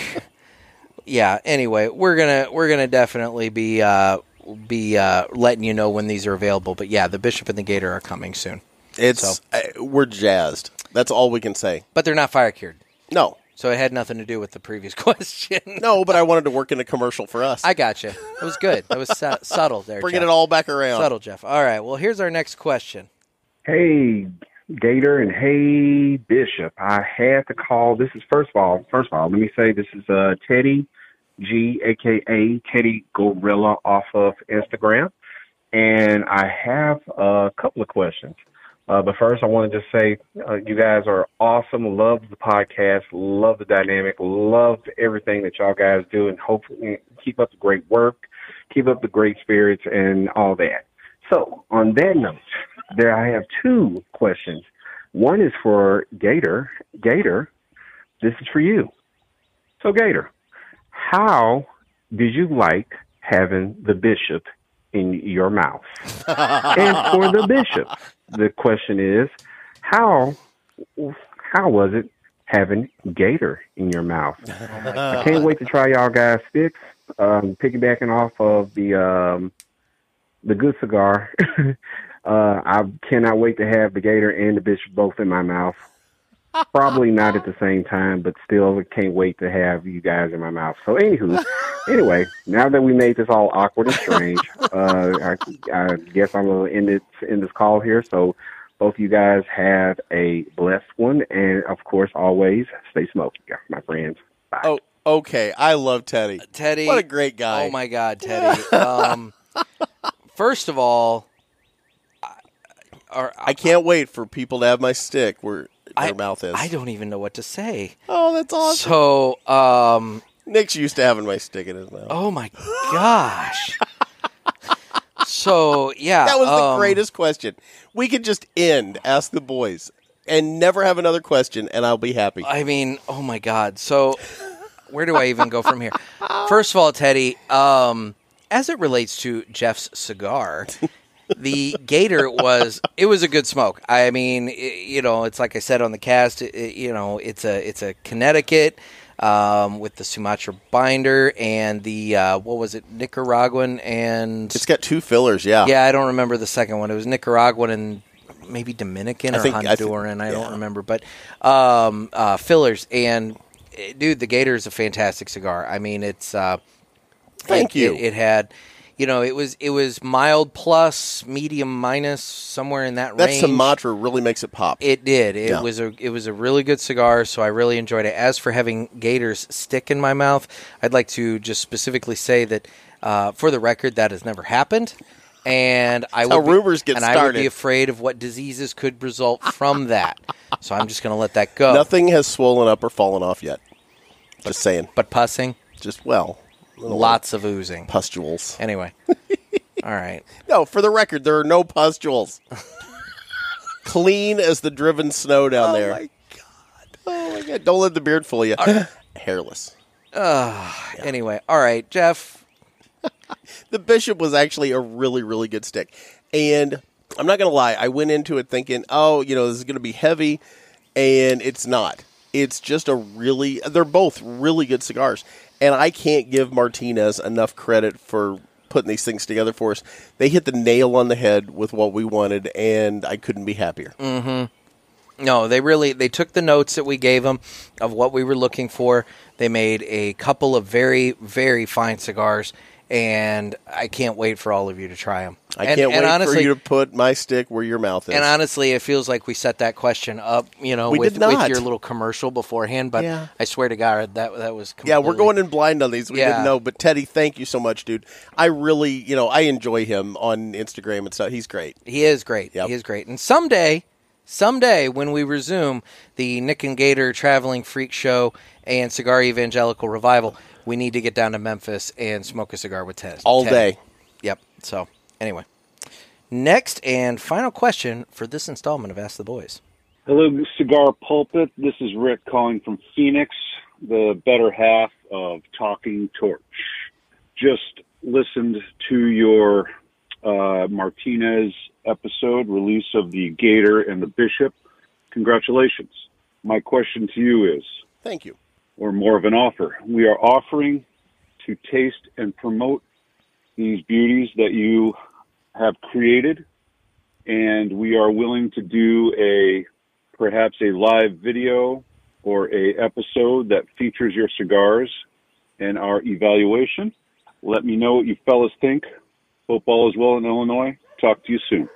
yeah. Anyway, we're gonna we're gonna definitely be uh, be uh, letting you know when these are available. But yeah, the Bishop and the Gator are coming soon. It's So- uh, we're jazzed. That's all we can say. But they're not fire cured, No, so it had nothing to do with the previous question. no, but I wanted to work in a commercial for us. I got you. It was good. That was su- subtle there. Bringing Jeff. it all back around. subtle, Jeff. All right. Well, here's our next question. Hey, Gator, and hey, Bishop. I had to call. This is first of all, first of all, let me say this is uh, Teddy G, aka Teddy Gorilla, off of Instagram, and I have a couple of questions. Uh, but first, I want to just say uh, you guys are awesome. Love the podcast. Love the dynamic. Love everything that y'all guys do, and hopefully keep up the great work, keep up the great spirits, and all that. So, on that note, there I have two questions. One is for Gator. Gator, this is for you. So, Gator, how did you like having the bishop in your mouth? and for the bishop, the question is, how how was it having Gator in your mouth? I can't wait to try y'all guys sticks. Um, piggybacking off of the um, the good cigar. uh, I cannot wait to have the Gator and the Bishop both in my mouth. Probably not at the same time, but still can't wait to have you guys in my mouth. So, anywho, anyway, now that we made this all awkward and strange, uh, I, I guess I'm gonna end it in this call here. So, both you guys have a blessed one, and of course, always stay smoky, my friends. Bye. Oh, okay. I love Teddy. Teddy. What a great guy. Oh my God, Teddy. um, first of all, I, I can't wait for people to have my stick their I- mouth is. I don't even know what to say. oh, that's awesome. So, um, Nick's used to having my stick in his mouth. Oh my gosh. so yeah, that was the um, greatest question. We could just end, ask the boys, and never have another question, and I'll be happy. I mean, oh my god. So where do I even go from here? First of all, Teddy, um, as it relates to Jeff's cigar, the Gator was it was a good smoke. I mean, i you know, it's like I said on the cast. i you know, it's a it's a Connecticut um, with the Sumatra binder and the uh, what was it, Nicaraguan and It's got two fillers, yeah. yeah, I don't remember the second one. It was Nicaraguan and maybe Dominican or I thi- Honduran. I, yeah. don't remember, but um, uh, fillers and eh, dude, the Gator is a fantastic cigar. I mean, it's uh, Thank it- you. It, it had. You know, it was it was mild plus, medium minus, somewhere in that That range. That Sumatra really makes it pop. It did. It Yeah. was a it was a really good cigar, so I really enjoyed it. As for having Gators stick in my mouth, I'd like to just specifically say that uh, for the record, that has never happened. And I would be- rumors get and I would be afraid of what diseases could result from that. so I'm just going to let that go. Nothing has swollen up or fallen off yet. Just saying. But pussing, Just well, lots of oozing. pustules. Anyway, all right. No, for the record, there are no pustules. Clean as the driven snow down oh there. Oh my god. Oh my god! Don't let the beard fool you. Hairless. Ah, anyway, all right, Jeff. The bishop was actually a really, really good stick, and I'm not gonna lie. I went into it thinking, oh, you know, this is gonna be heavy, and it's not. It's just a really. They're both really good cigars, and I can't give Martinez enough credit for putting these things together for us. They hit the nail on the head with what we wanted, and I couldn't be happier. Mm-hmm. No, they really they took the notes that we gave them of what we were looking for. They made a couple of very very fine cigars, and I can't wait for all of you to try them. I and, can't and wait honestly, for you to put my stick where your mouth is. And honestly, it feels like we set that question up, you know, We with, with your little commercial beforehand. But Yeah. I swear to God, that that was yeah, we're going in blind on these. We Yeah. didn't know, but Teddy, thank you so much, dude. I really, you know, I enjoy him on Instagram and stuff. He's great. He is great. Yep. He is great. And someday, someday when we resume the Nick and Gator Traveling Freak Show and Cigar Evangelical Revival, we need to get down to Memphis and smoke a cigar with Ted. All Teddy. day. Yep. So anyway, next and final question for this installment of Ask the Boys. Hello, Cigar Pulpit. This is Rick calling from Phoenix, the better half of Talking Torch. Just listened to your uh, Martinez episode, release of the Gator and the Bishop. Congratulations. My question to you is, Thank you. Or more of an offer, we are offering to taste and promote these beauties that you have created, and we are willing to do a perhaps a live video or a episode that features your cigars and our evaluation. Let me know what you fellas think. Hope all is well in Illinois. Talk to you soon.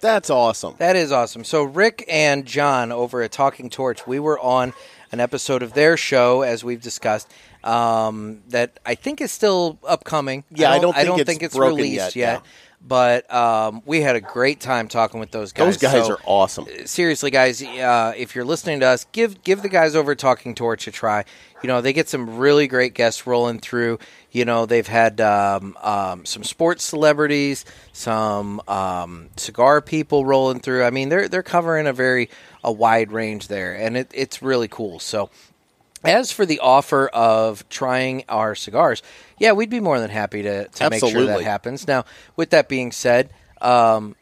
That's awesome. That is awesome. So Rick and John over at Talking Torch, we were on an episode of their show, as we've discussed, um, that I think is still upcoming. Yeah, I don't I think don't it's think it's released yet, yet. But um, we had a great time talking with those guys. Those guys So, are awesome. seriously, guys, uh, if you're listening to us, give give the guys over Talking Torch a try. You know, they get some really great guests rolling through. You know, they've had um, um, some sports celebrities, some um, cigar people rolling through. I mean, they're they're covering a very a wide range there, and it, it's really cool. So. As for the offer of trying our cigars, yeah, we'd be more than happy to, to make sure that happens. Now, with that being said, um,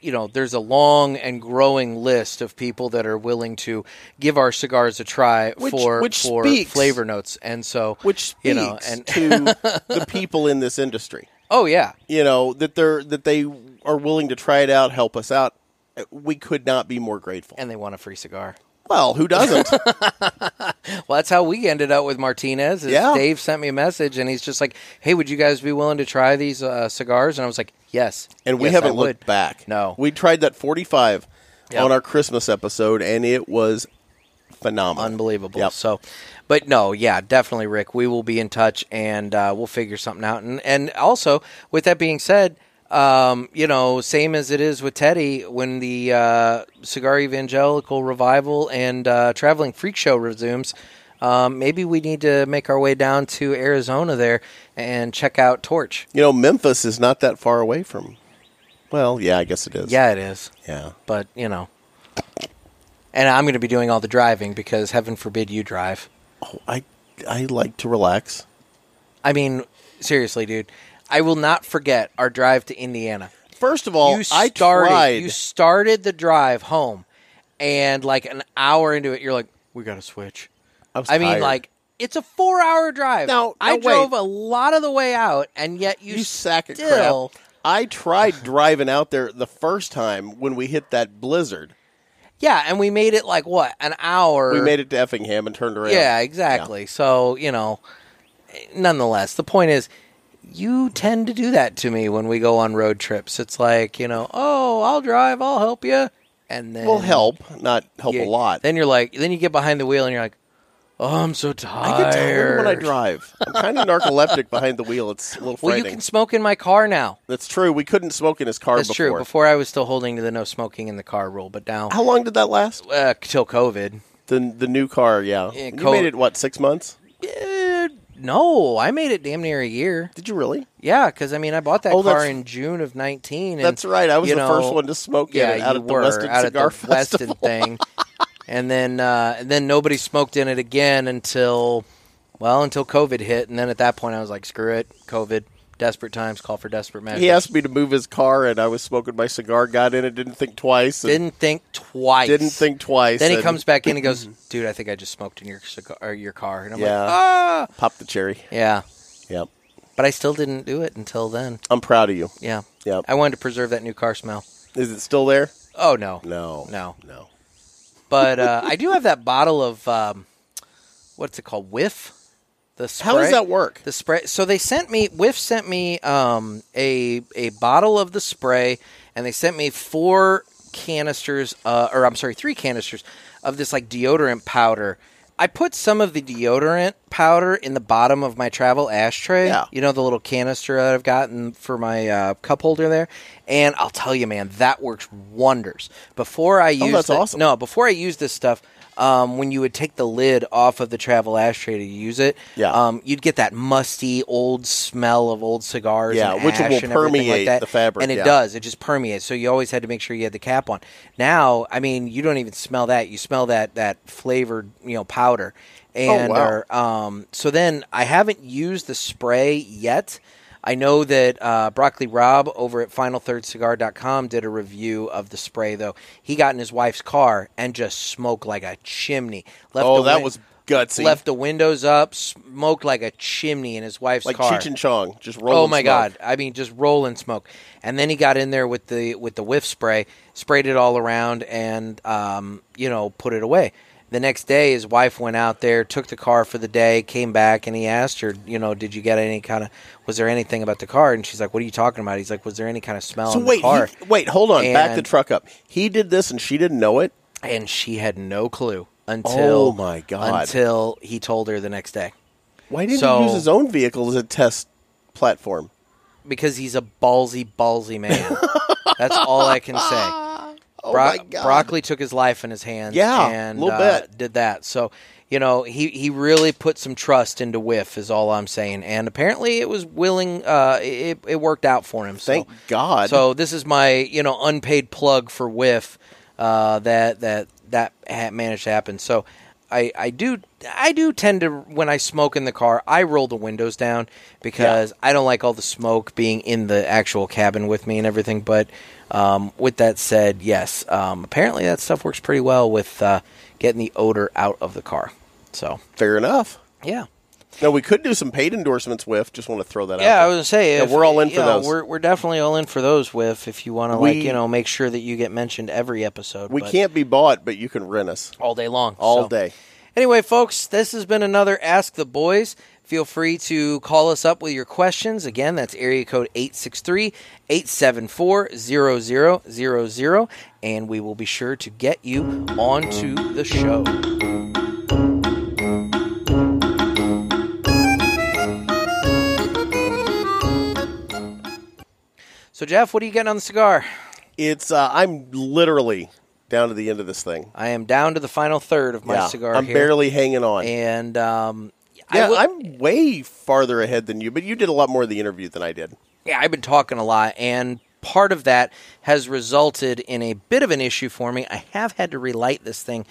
you know, there's a long and growing list of people that are willing to give our cigars a try Which- for which for speaks- flavor notes, and so Which you know, and to the people in this industry. oh yeah, You know that they're that they are willing to try it out, help us out. We could not be more grateful. and they want a free cigar. Well, who doesn't? Well, that's how we ended up with Martinez. Yeah. Dave sent me a message, and he's just like, "Hey, would you guys be willing to try these uh, cigars?" And I was like, "Yes." and we Yes, haven't I would. looked back. No. we tried that 45 Yep. on our Christmas episode, and it was phenomenal, unbelievable. Yep. So, but no, yeah, definitely, Rick. We will be in touch and uh, we'll figure something out. And and also, with that being said, um, you know, same as it is with Teddy when the uh, Cigar Evangelical Revival and uh, Traveling Freak Show resumes. um, maybe we need to make our way down to Arizona there and check out Torch. You know, Memphis is not that far away from. Well, yeah, I guess it is. Yeah, it is. Yeah. But you know, and I'm going to be doing all the driving because heaven forbid you drive. Oh, I I like to relax. I mean, seriously, dude, I will not forget our drive to Indiana. First of all, you I started, tried. You started the drive home, and like an hour into it, you're like, "We got to switch." I, I mean, like it's a four-hour drive. No, I drove wait. a lot of the way out, and yet you, you sack still. crap. I tried driving out there the first time when we hit that blizzard. Yeah, and we made it like what an hour. We made it to Effingham and turned around. Yeah, exactly. So you know, nonetheless, the point is, you tend to do that to me when we go on road trips. It's like you know, oh, I'll drive, I'll help you, and then Will help, not help you- a lot. Then you're like, then you get behind the wheel and you're like, oh, I'm so tired. I get tired when I drive. I'm kind of narcoleptic behind the wheel. It's a little Well, you can smoke in my car now. That's true. We couldn't smoke in his car That's before. true. Before I was still holding to the no smoking in the car rule, but now How long did that last? uh, till COVID. The the new car, yeah. Yeah, you co- made it what six months? Eh, no, I made it damn near a year. Did you really? Yeah, because I mean, I bought that Oh, car that's- in June of nineteen. And, That's right. I was you the know, first one to smoke yeah, in it out you at the were Weston out Cigar at the Weston Festival. thing, and then uh, and then nobody smoked in it again until well until COVID hit, and then at that point I was like, screw it, COVID, desperate times call for desperate measures. He asked me to move his car, and I was smoking my cigar. Got in it, didn't think twice. Didn't think twice. didn't think twice. Then he and comes back in and goes, "Dude, I think I just smoked in your cigar, or your car." And I'm Yeah. like, "Ah, Pop the cherry. yeah." Yep. But I still didn't do it until then. I'm proud of you. Yeah, Yep. I wanted to preserve that new car smell. Is it still there? Oh no, No. no. No. But uh, I do have that bottle of um, what's it called? Whiff. The spray. How does that work? The spray. So they sent me. Whiff sent me um, a a bottle of the spray, and they sent me four canisters, uh, or I'm sorry, three canisters of this like deodorant powder. I put some of the deodorant powder in the bottom of my travel ashtray. Yeah. You know the little canister that I've gotten for my uh, cup holder there, and I'll tell you, man, that works wonders. Before I use Oh, that's awesome. no, before I use this stuff, um, when you would take the lid off of the travel ashtray to use it, Yeah. um, you'd get that musty old smell of old cigars, Yeah, and which will everything like permeate that. the fabric, and it yeah. does. It just permeates. So you always had to make sure you had the cap on. Now, I mean, you don't even smell that. You smell that that flavored, you know, powder. And Oh, wow. or, um, so then I haven't used the spray yet. I know that uh, Broccoli Rob over at FinalThirdCigar.com did a review of the spray, though. He got in his wife's car and just smoked like a chimney. Left Oh, the that win- was gutsy. Left the windows up, smoked like a chimney in his wife's like car. Cheech and Chong, just rolling Oh my smoke. god! I mean, just rolling smoke. And then he got in there with the with the whiff spray, sprayed it all around, and um, you know, put it away. The next day, his wife went out there, took the car for the day, came back, and he asked her, you know, did you get any kind of, was there anything about the car? And she's like, what are you talking about? He's like, was there any kind of smell So in wait, the car? he- wait, hold on. Back the truck up. He did this, and she didn't know it. and she had no clue until Oh, my God. until he told her the next day Why didn't So- he use his own vehicle as a test platform? because he's a ballsy, ballsy man. That's all I can say. Oh Bro- my god! Broccoli took his life in his hands. Yeah, and little uh, bit. did that. So you know, he he really put some trust into Whiff. Is all I'm saying. And apparently, it was willing. Uh, it it worked out for him. So, Thank God. So this is my you know unpaid plug for Whiff. Uh, that that that ha- managed to happen. So. I, I do I do tend to when I smoke in the car I roll the windows down because I don't like all the smoke being in the actual cabin with me and everything. But um, with that said, yes, um, apparently that stuff works pretty well with uh, getting the odor out of the car. So Fair enough. yeah, No, we could do some paid endorsements with. Just want to throw that out. yeah. I was gonna say Yeah, if- we're all in for know, those. We're we're definitely all in for those. With if you want to like you know make sure that you get mentioned every episode. we can't be bought, but you can rent us all day long, all so. day. Anyway, folks, this has been another Ask the Boys. Feel free to call us up with your questions. Again, that's area code 863 874 0000, and we will be sure to get you onto the show. So, Jeff, what are you getting on the cigar? It's uh, I'm literally down to the end of this thing. I am down to the final third of my yeah, cigar I'm here, barely hanging on. and um, yeah, I will- I'm way farther ahead than you, but you did a lot more of the interview than I did. yeah, I've been talking a lot, and part of that has resulted in a bit of an issue for me. I have had to relight this thing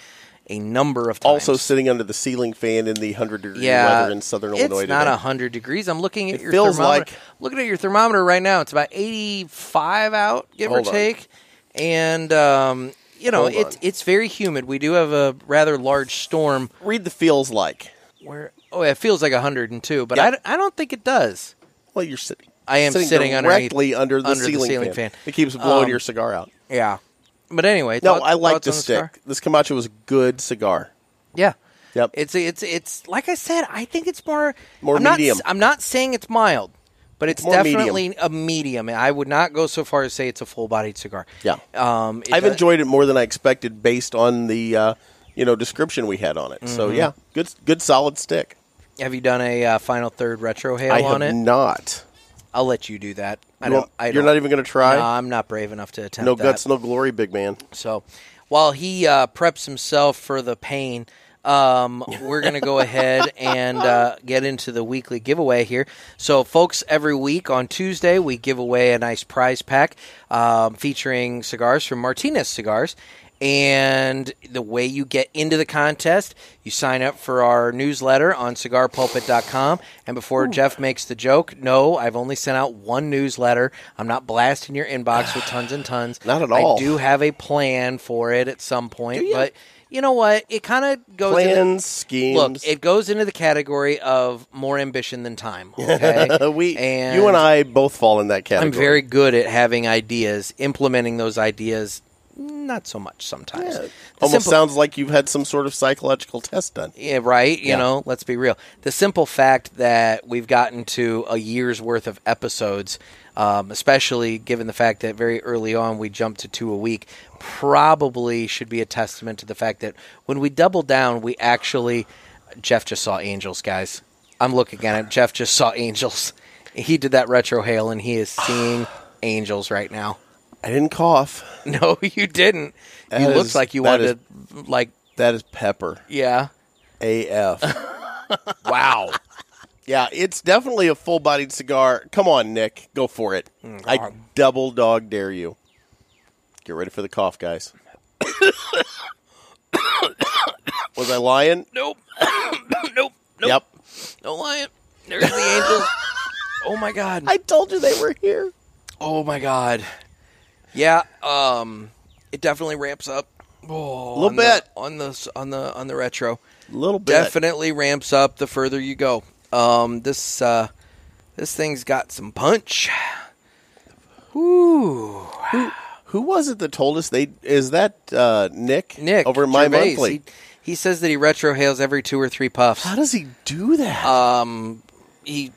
a number of times. Also, sitting under the ceiling fan in the hundred degree yeah, weather in southern it's Illinois not today. hundred degrees. I'm looking at It your feels thermometer. like- looking at your thermometer right now. It's about 85 out, give or on. take, and um, you know Hold it's on. it's very humid. We do have a rather large storm Read the feels like. where oh, it feels like 102, but I I, I don't think it does. Well, you're sitting. I am sitting underneath- directly under the under the ceiling, ceiling fan. fan. It keeps blowing Um, your cigar out. Yeah, but anyway, No, thought- I like the stick. cigar? This Camacho was a good cigar. Yeah. Yep. It's it's it's like I said. I think it's more More I'm not medium. s- I'm not saying it's mild, but it's medium. definitely a medium. I would not go so far as to say it's a full bodied cigar. Yeah. Um, I've does- enjoyed it more than I expected based on the uh, you know description we had on it. So Mm-hmm. yeah, good good solid stick. Have you done a uh, final third retrohale I on have it? not. I'll let you do that. I You don't. won't- I you're don't- not even going to try. No, I'm not brave enough to attempt no that. guts, no glory, big man. So while he uh, preps himself for the pain, um, we're going to go ahead and uh, get into the weekly giveaway here. So, folks, every week on Tuesday, we give away a nice prize pack um, featuring cigars from Martinez Cigars. And the way you get into the contest, you sign up for our newsletter on cigarpulpit.com. And before Jeff makes the joke, no, I've only sent out one newsletter. I'm not blasting your inbox with tons and tons. Not at all. I do have a plan for it at some point, but you know what? It kind of goes into- Plans, schemes. Look, it goes into the category of more ambition than time. Okay, we, and you and I both fall in that category. I'm very good at having ideas, implementing those ideas. Not so much sometimes. Yeah, almost simple- sounds like you've had some sort of psychological test done. Yeah, right. You Yeah. know, let's be real. The simple fact that we've gotten to a year's worth of episodes, um, especially given the fact that very early on we jumped to two a week, probably should be a testament to the fact that when we doubled down, we actually. Jeff just saw angels, guys. I'm looking at it. Jeff just saw angels. He did that retrohale, and he is seeing angels right now. I didn't cough. No, you didn't. That you is- looked like you that wanted to, like, That is pepper. yeah. AF. wow. Yeah, it's definitely a full bodied cigar. Come on, Nick. Go for it. Mm, I double dog dare you. Get ready for the cough, guys. Was I lying? Nope. nope. Nope. Yep. No lying. There's the angels. oh my god. I told you they were here. oh my god. Yeah. Um. It definitely ramps up. Oh, Little on the- bit. on the on the on the retro. A little bit. Definitely ramps up the further you go. Um. This uh. This thing's got some punch. Whoo. Who who was it that told us they? Is that uh, Nick? Nick over my Gervais, monthly. He, he says that he retrohales every two or three puffs. How does he do that? Um, he s-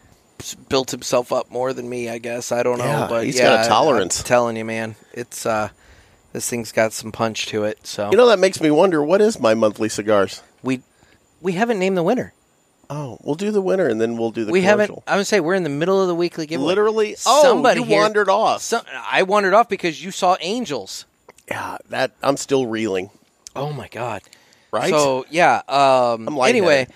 built himself up more than me, I guess. I don't know, Yeah, but he's yeah, got a tolerance. I'm telling you, man, it's uh, this thing's got some punch to it. So you know that makes me wonder. What is my monthly cigars? we we haven't named the winner. Oh, we'll do the winner and then we'll do the we haven't. commercial. I would say we're in the middle of the weekly giveaway. Literally, oh, Somebody you here- wandered off. Some, I wandered off because you saw angels. yeah, that I'm still reeling. Oh my god! Right? So yeah. Um, I'm anyway,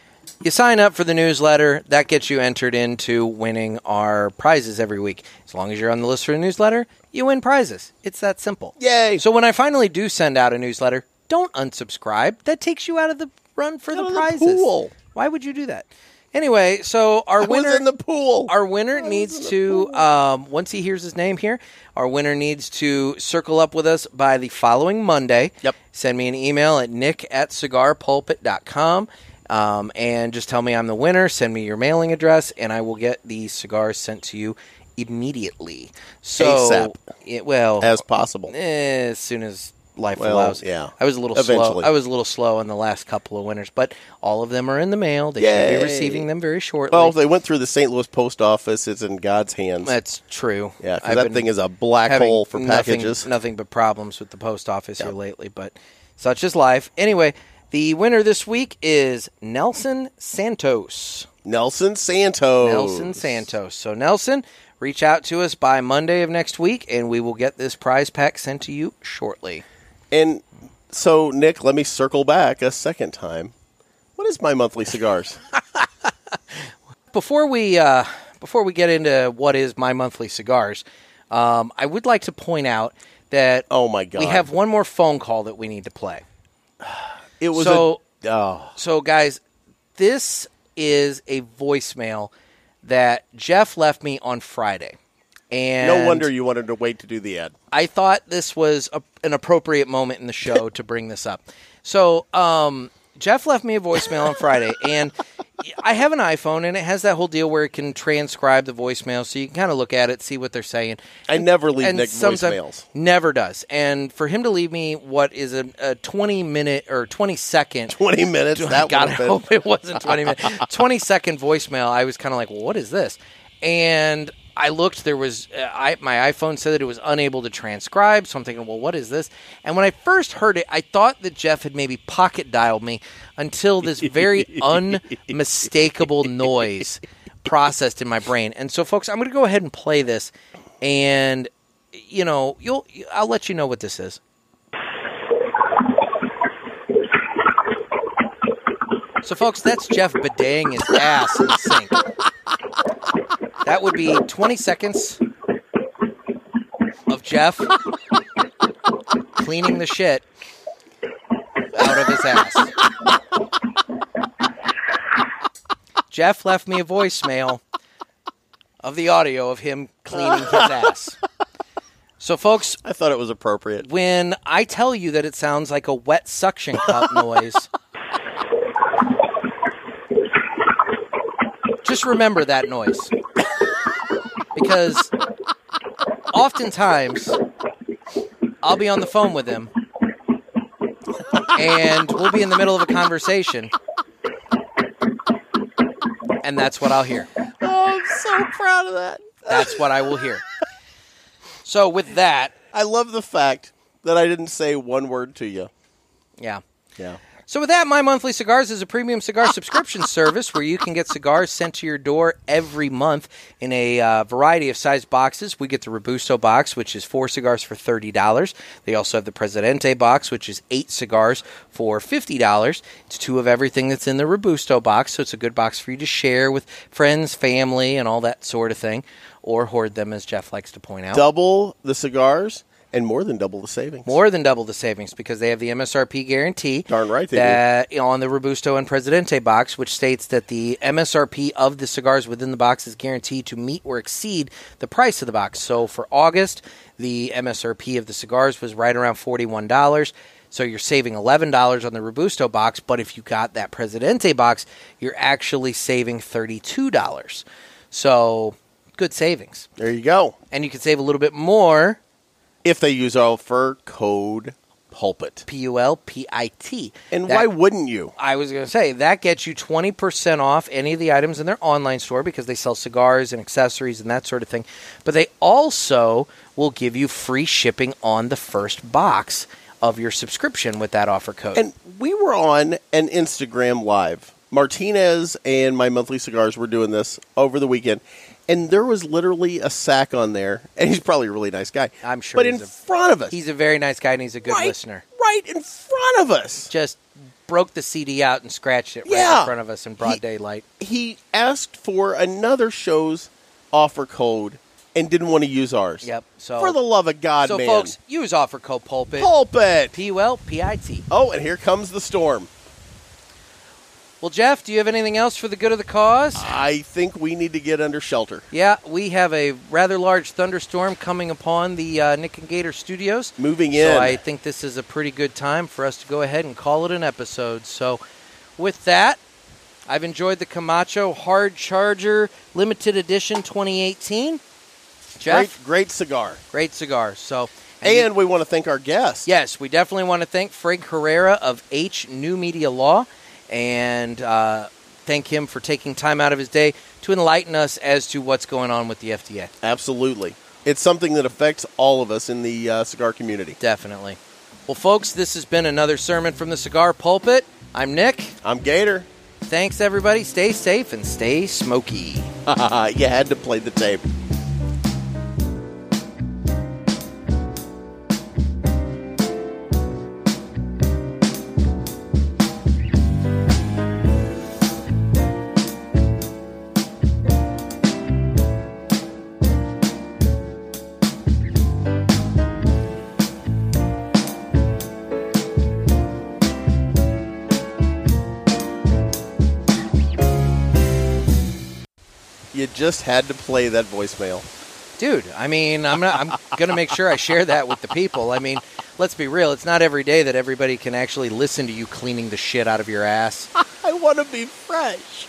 you sign up for the newsletter. That gets you entered into winning our prizes every week. As long as you're on the list for the newsletter, you win prizes. It's that simple. Yay! So when I finally do send out a newsletter, don't unsubscribe. That takes you out of the run for Out the prizes. pool. Why would you do that? Anyway, so our I winner in the pool. our winner needs to um, once he hears his name here our winner needs to circle up with us by the following monday Yep. send me an email at nick at cigarpulpit.com um, and just tell me i'm the winner send me your mailing address and i will get the cigars sent to you immediately so ASAP. it, well as possible. eh, as soon as life Well, allows yeah. i was a little slow i was a little slow in the last couple of winners but all of them are in the mail they should Yay. be receiving them very shortly Well, they went through the St. Louis post office, it's in God's hands. that's true. Yeah, that thing is a black hole for nothing- packages. Nothing, but problems with the post office here lately, but such is life. Anyway, the winner this week is Nelson Santos. Nelson Santos. Nelson Santos. So Nelson, reach out to us by Monday of next week, and we will get this prize pack sent to you shortly. And So, Nick, let me circle back a second time. What is my monthly cigars? Before we uh, before we get into what is my monthly cigars, um, I would like to point out that Oh my god! we have one more phone call that we need to play. it was so- a, oh, So, guys, this is a voicemail that Jeff left me on Friday. And no wonder you wanted to wait to do the ad. I thought this was a, an appropriate moment in the show to bring this up. So, um, Jeff left me a voicemail on Friday, and I have an iPhone, and it has that whole deal where it can transcribe the voicemail, so you can kind of look at it, see what they're saying. I never leave Nick voicemails. Never does. And for him to leave me what is a, a twenty minute or twenty second Twenty minutes. That God, I hope it wasn't 20 minutes. 20 second voicemail. I was kind of like, well, what is this? And I looked, there was, uh, I, my iPhone said that it was unable to transcribe. So I'm thinking, well, what is this? And when I first heard it, I thought that Jeff had maybe pocket dialed me until this very unmistakable noise processed in my brain. And so, folks, I'm going to go ahead and play this. And, you know, you'll, I'll let you know what this is. So, folks, that's Jeff bidetting his ass in the sink. That would be 20 seconds of Jeff cleaning the shit out of his ass. Jeff left me a voicemail of the audio of him cleaning his ass. So, folks, I thought it was appropriate. when I tell you that it sounds like a wet suction cup noise, just remember that noise. Because oftentimes I'll be on the phone with him and we'll be in the middle of a conversation. And that's what I'll hear. Oh, I'm so proud of that. That's what I will hear. So, with that, I love the fact that I didn't say one word to you. yeah. Yeah. So with that, My Monthly Cigars is a premium cigar subscription service where you can get cigars sent to your door every month in a uh, variety of sized boxes. We get the Robusto box, which is four cigars for thirty dollars. They also have the Presidente box, which is eight cigars for fifty dollars. It's two of everything that's in the Robusto box, so it's a good box for you to share with friends, family, and all that sort of thing, or hoard them, as Jeff likes to point out. Double the cigars and more than double the savings. More than double the savings because they have the MSRP guarantee. Darn right they do. that on the Robusto and Presidente box, which states that the MSRP of the cigars within the box is guaranteed to meet or exceed the price of the box. So for August, the MSRP of the cigars was right around forty-one dollars. So you're saving eleven dollars on the Robusto box, but if you got that Presidente box, you're actually saving thirty-two dollars. So good savings, There you go. and you can save a little bit more If they use offer code pulpit. P U L P I T. And That- why wouldn't you? I was going to say that gets you 20% off any of the items in their online store because they sell cigars and accessories and that sort of thing. But they also will give you free shipping on the first box of your subscription with that offer code. And we were on an Instagram live. Martinez and my monthly cigars were doing this over the weekend, and there was literally a sack on there. And he's probably a really nice guy. I'm sure But in a- front of us, he's a very nice guy and he's a good right, listener. right in front of us, Just broke the CD out and scratched it right Yeah. in front of us in broad He- daylight. he asked for another show's offer code and didn't want to use ours. Yep. So For the love of God, so man. folks, use offer code pulpit. pulpit. P U L P I T. Oh, and here comes the storm. Well, Jeff, do you have anything else for the good of the cause? I think we need to get under shelter. Yeah, we have a rather large thunderstorm coming upon the uh, Nick and Gator studios. Moving in. So I think this is a pretty good time for us to go ahead and call it an episode. So with that, I've enjoyed the Camacho Hard Charger Limited Edition 2018. Jeff, great, great cigar. great, cigar. So And we want to thank our guest. Yes, we definitely want to thank Frank Herrera of H New Media Law and uh, thank him for taking time out of his day to enlighten us as to what's going on with the FDA. Absolutely. It's something that affects all of us in the uh, cigar community. Definitely. Well, folks, this has been another sermon from the Cigar Pulpit. I'm Nick. I'm Gator. Thanks, everybody. Stay safe and stay smoky. you had to play the tape. Just had to play that voicemail. dude. I mean, I'm not, I'm gonna make sure I share that with the people. I mean, let's be real. It's not every day that everybody can actually listen to you cleaning the shit out of your ass. I want to be fresh.